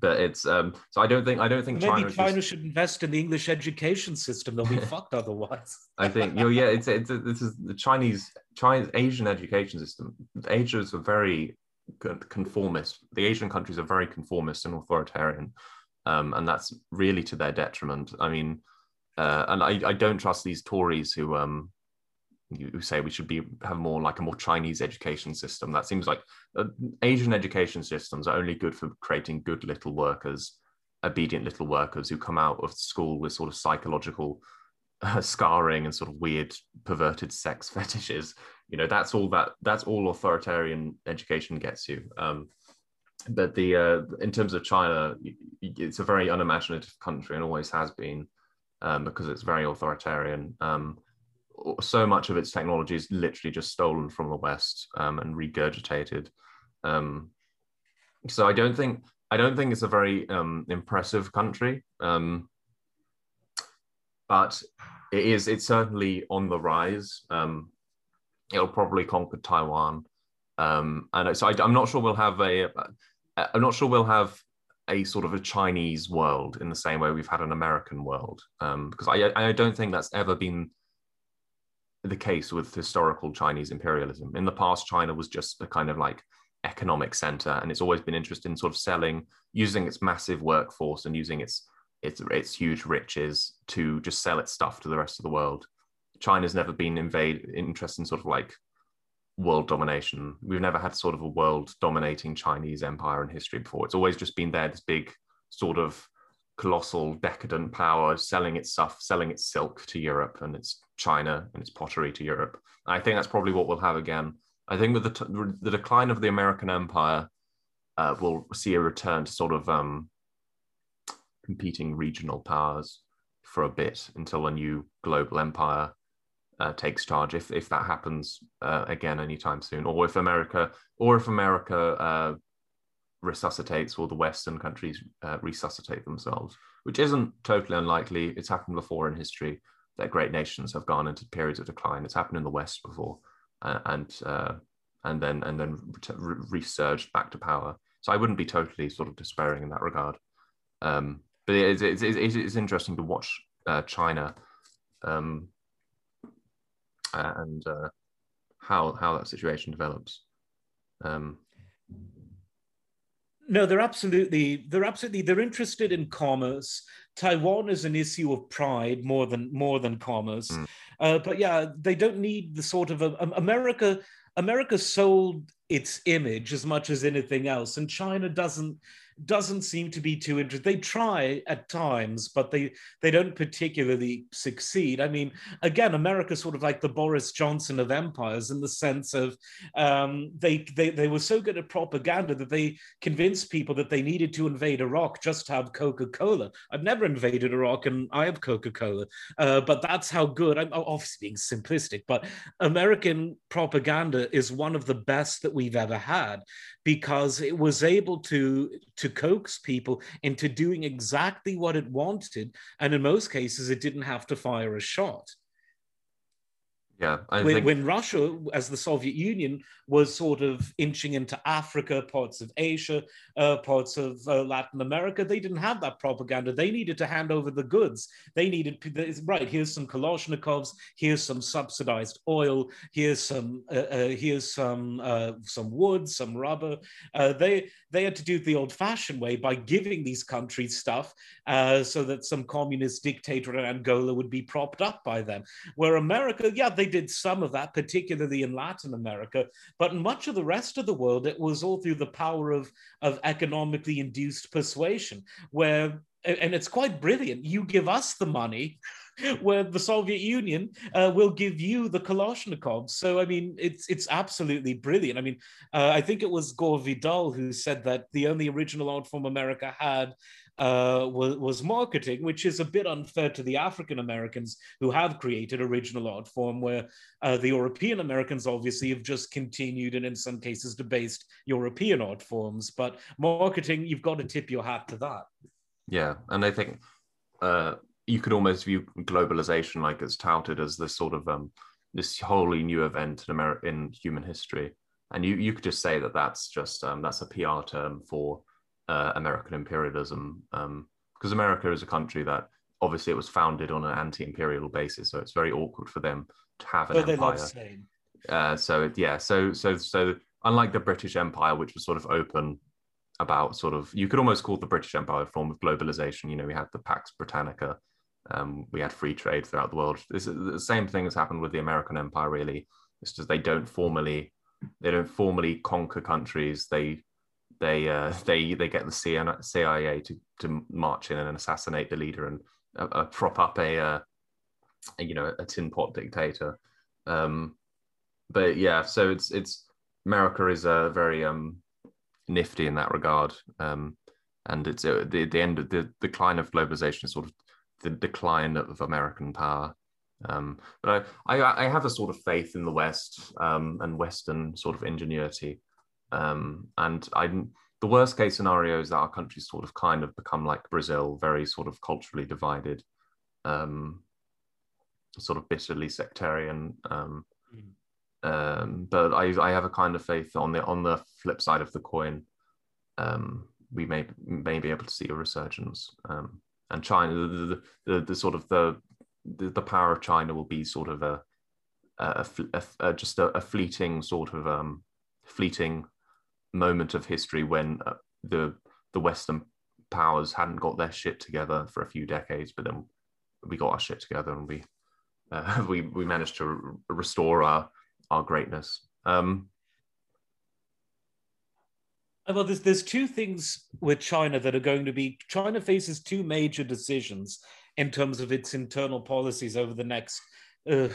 A: but it's um, so I don't think I don't think
B: maybe
A: China,
B: China just, should invest in the English education system. They'll be fucked otherwise.
A: I think you know, yeah, it's it's this is the Chinese Chinese Asian education system. Asia is a very conformist. The Asian countries are very conformist and authoritarian, um, and that's really to their detriment. I mean, uh, and I, I don't trust these Tories who um who say we should be have more like a more Chinese education system. That seems like uh, Asian education systems are only good for creating good little workers, obedient little workers who come out of school with sort of psychological uh, scarring and sort of weird perverted sex fetishes. You know, that's all that that's all authoritarian education gets you. Um, but the uh, in terms of China, it's a very unimaginative country and always has been um, because it's very authoritarian. Um, so much of its technology is literally just stolen from the West um, and regurgitated. Um, so I don't think I don't think it's a very um, impressive country, um, but it is. It's certainly on the rise. it'll probably conquer Taiwan, and so I, I'm not sure we'll have a. I'm not sure we'll have a sort of a Chinese world in the same way we've had an American world. Um, because I, I don't think that's ever been the case with historical Chinese imperialism. In the past, China was just a kind of like economic center, and it's always been interested in sort of selling, using its massive workforce and using its its its huge riches to just sell its stuff to the rest of the world. China's never been invade interested in sort of like world domination. We've never had sort of a world dominating Chinese empire in history before. It's always just been there, this big sort of colossal decadent power selling its stuff, selling its silk to Europe and its China and its pottery to Europe. I think that's probably what we'll have again. I think with the, t- the decline of the American empire, uh, we'll see a return to sort of um, competing regional powers for a bit until a new global empire uh, takes charge. If if that happens uh, again anytime soon, or if America or if America uh, resuscitates or the Western countries uh, resuscitate themselves, which isn't totally unlikely. It's happened before in history that great nations have gone into periods of decline. It's happened in the West before, uh, and uh, and then and then resurged back to power. So I wouldn't be totally sort of despairing in that regard. Um, but it's, it's, it's, interesting to watch uh, China um, and uh, how how that situation develops. Um,
B: no, they're absolutely they're absolutely they're interested in commerce. Taiwan is an issue of pride more than more than commerce. Mm. Uh, but yeah, they don't need the sort of um, America. America sold its image as much as anything else, and China doesn't doesn't seem to be too interested. They try at times, but they they don't particularly succeed. I mean, again, America's sort of like the Boris Johnson of empires in the sense of um, they, they they were so good at propaganda that they convinced people that they needed to invade Iraq just to have Coca Cola. I've never invaded Iraq, and I have Coca Cola, uh, but that's how good. I'm obviously being simplistic, but American propaganda is one of the best that we've ever had because it was able to to coax people into doing exactly what it wanted. And in most cases it didn't have to fire a shot
A: yeah,
B: when, think... when, Russia, as the Soviet Union, was sort of inching into Africa, parts of Asia, uh, parts of uh, Latin America, they didn't have that propaganda. They needed to hand over the goods. They needed right. Here's some Kalashnikovs. Here's some subsidized oil. Here's some. Uh, uh here's some. Uh, some wood. Some rubber. Uh, they they had to do it the old-fashioned way by giving these countries stuff, uh, so that some communist dictator in Angola would be propped up by them. Where America, yeah, they they did some of that, particularly in Latin America, but in much of the rest of the world, it was all through the power of, of economically induced persuasion, where and it's quite brilliant. You give us the money, where the Soviet Union uh, will give you the Kalashnikov. So I mean, it's it's absolutely brilliant. I mean, uh, I think it was Gore Vidal who said that the only original art form America had uh, was, was marketing, which is a bit unfair to the African Americans who have created original art form, where uh, the European Americans obviously have just continued and in some cases debased European art forms. But marketing, you've got to tip your hat to that.
A: Yeah, and I think uh, you could almost view globalization like it's touted as this sort of um, this wholly new event in America in human history, and you you could just say that that's just um, that's a PR term for uh, American imperialism, um, because America is a country that obviously it was founded on an anti-imperial basis, so it's very awkward for them to have an empire. Uh, so yeah, so so so unlike the British Empire, which was sort of open about sort of you could almost call the British Empire a form of globalization. You know, we had the Pax Britannica, um, we had free trade throughout the world. This is the same thing has happened with the American Empire. Really, it's just they don't formally they don't formally conquer countries. They they uh, they they get the CIA to to march in and assassinate the leader and uh, uh, prop up a, uh, a, you know a tin pot dictator. Um, but yeah, so it's it's America is uh, very um, nifty in that regard, um, and it's uh, the the end of the decline of globalization is sort of the decline of American power. Um, but I, I, I have a sort of faith in the West um, and Western sort of ingenuity um, and I, the worst case scenario is that our countries sort of kind of become like Brazil, very sort of culturally divided, um, sort of bitterly sectarian. Um, mm. um, but I, I have a kind of faith on the on the flip side of the coin, um, we may may be able to see a resurgence. Um, and China, the, the, the, sort of the, the, the power of China will be sort of a, a, a, a just a, fleeting sort of um, fleeting moment of history when uh, the the Western powers hadn't got their shit together for a few decades, but then we got our shit together and we uh, we we managed to restore our our greatness. Um,
B: well, there's there's two things with China that are going to be. China faces two major decisions in terms of its internal policies over the next uh,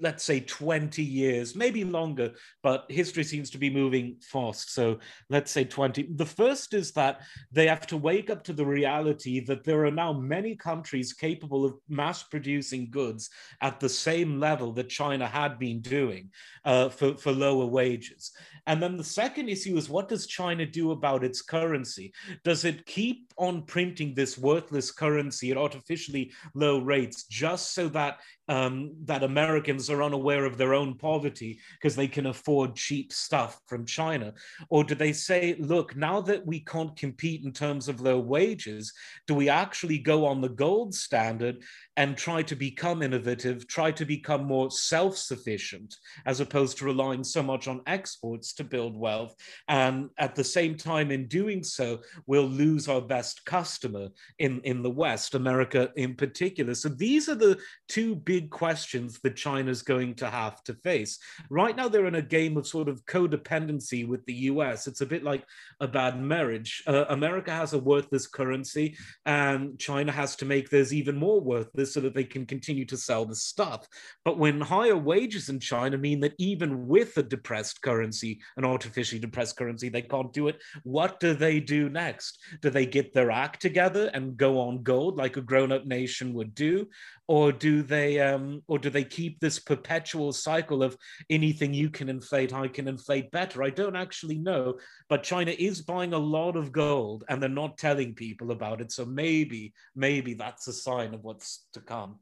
B: let's say 20 years, maybe longer, but history seems to be moving fast. So let's say 20. The first is that they have to wake up to the reality that there are now many countries capable of mass producing goods at the same level that China had been doing uh, for, for lower wages. And then the second issue is what does China do about its currency? Does it keep on printing this worthless currency at artificially low rates just so that um, that Americans are unaware of their own poverty because they can afford cheap stuff from China? Or do they say, look, now that we can't compete in terms of low wages, do we actually go on the gold standard and try to become innovative, try to become more self sufficient, as opposed to relying so much on exports to build wealth? And at the same time, in doing so, we'll lose our best customer in, in the West, America in particular. So these are the two big questions that China's going to have to face. Right now, they're in a game of sort of codependency with the US. It's a bit like a bad marriage. Uh, America has a worthless currency, and China has to make theirs even more worthless so that they can continue to sell the stuff. But when higher wages in China mean that even with a depressed currency, an artificially depressed currency, they can't do it, what do they do next? Do they get their act together and go on gold like a grown up nation would do? Or do they um, or do they keep this perpetual cycle of anything you can inflate, I can inflate better? I don't actually know, but China is buying a lot of gold and they're not telling people about it. So maybe, maybe that's a sign of what's to come.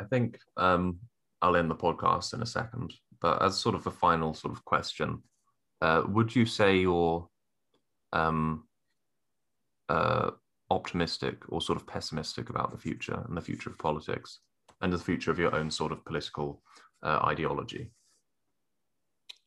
A: I think um, I'll end the podcast in a second, but as sort of a final sort of question, uh, would you say you're um, uh, optimistic or sort of pessimistic about the future and the future of politics? and the future of your own sort of political uh, ideology?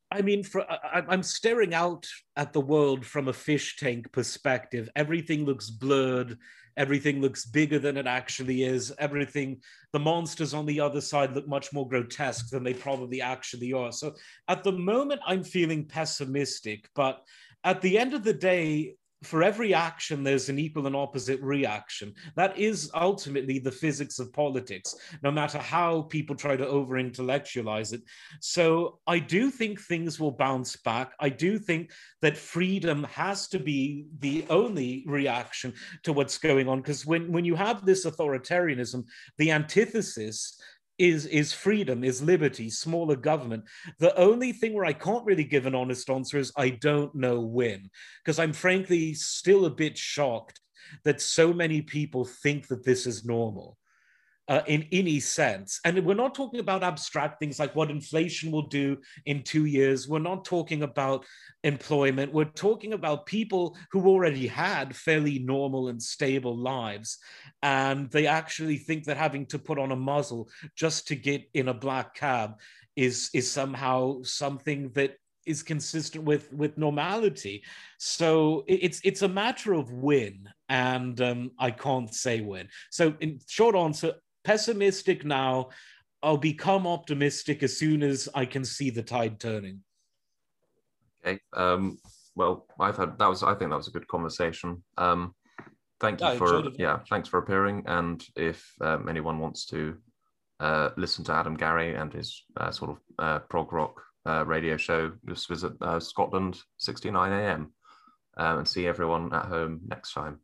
B: I mean, for, I, I'm staring out at the world from a fish tank perspective. Everything looks blurred. Everything looks bigger than it actually is. Everything, the monsters on the other side look much more grotesque than they probably actually are. So at the moment, I'm feeling pessimistic. But at the end of the day, for every action, there's an equal and opposite reaction. That is ultimately the physics of politics, no matter how people try to over intellectualize it. So I do think things will bounce back. I do think that freedom has to be the only reaction to what's going on. Because when, when you have this authoritarianism, the antithesis is is freedom, is liberty, smaller government. The only thing where I can't really give an honest answer is I don't know when, because I'm frankly still a bit shocked that so many people think that this is normal uh, in any sense. And we're not talking about abstract things like what inflation will do in two years. We're not talking about employment. We're talking about people who already had fairly normal and stable lives. And they actually think that having to put on a muzzle just to get in a black cab is, is somehow something that is consistent with with normality so it's it's a matter of when and um, i can't say when so in short answer pessimistic now. I'll become optimistic as soon as I can see the tide turning.
A: Okay. Um, well, I've had that was I think that was a good conversation. Um, thank you for yeah, thanks for appearing. And if um, anyone wants to uh, listen to Adam Garrie and his uh, sort of uh, prog rock uh, radio show, just visit uh, Scotland 69 a.m. Um, and see everyone at home next time.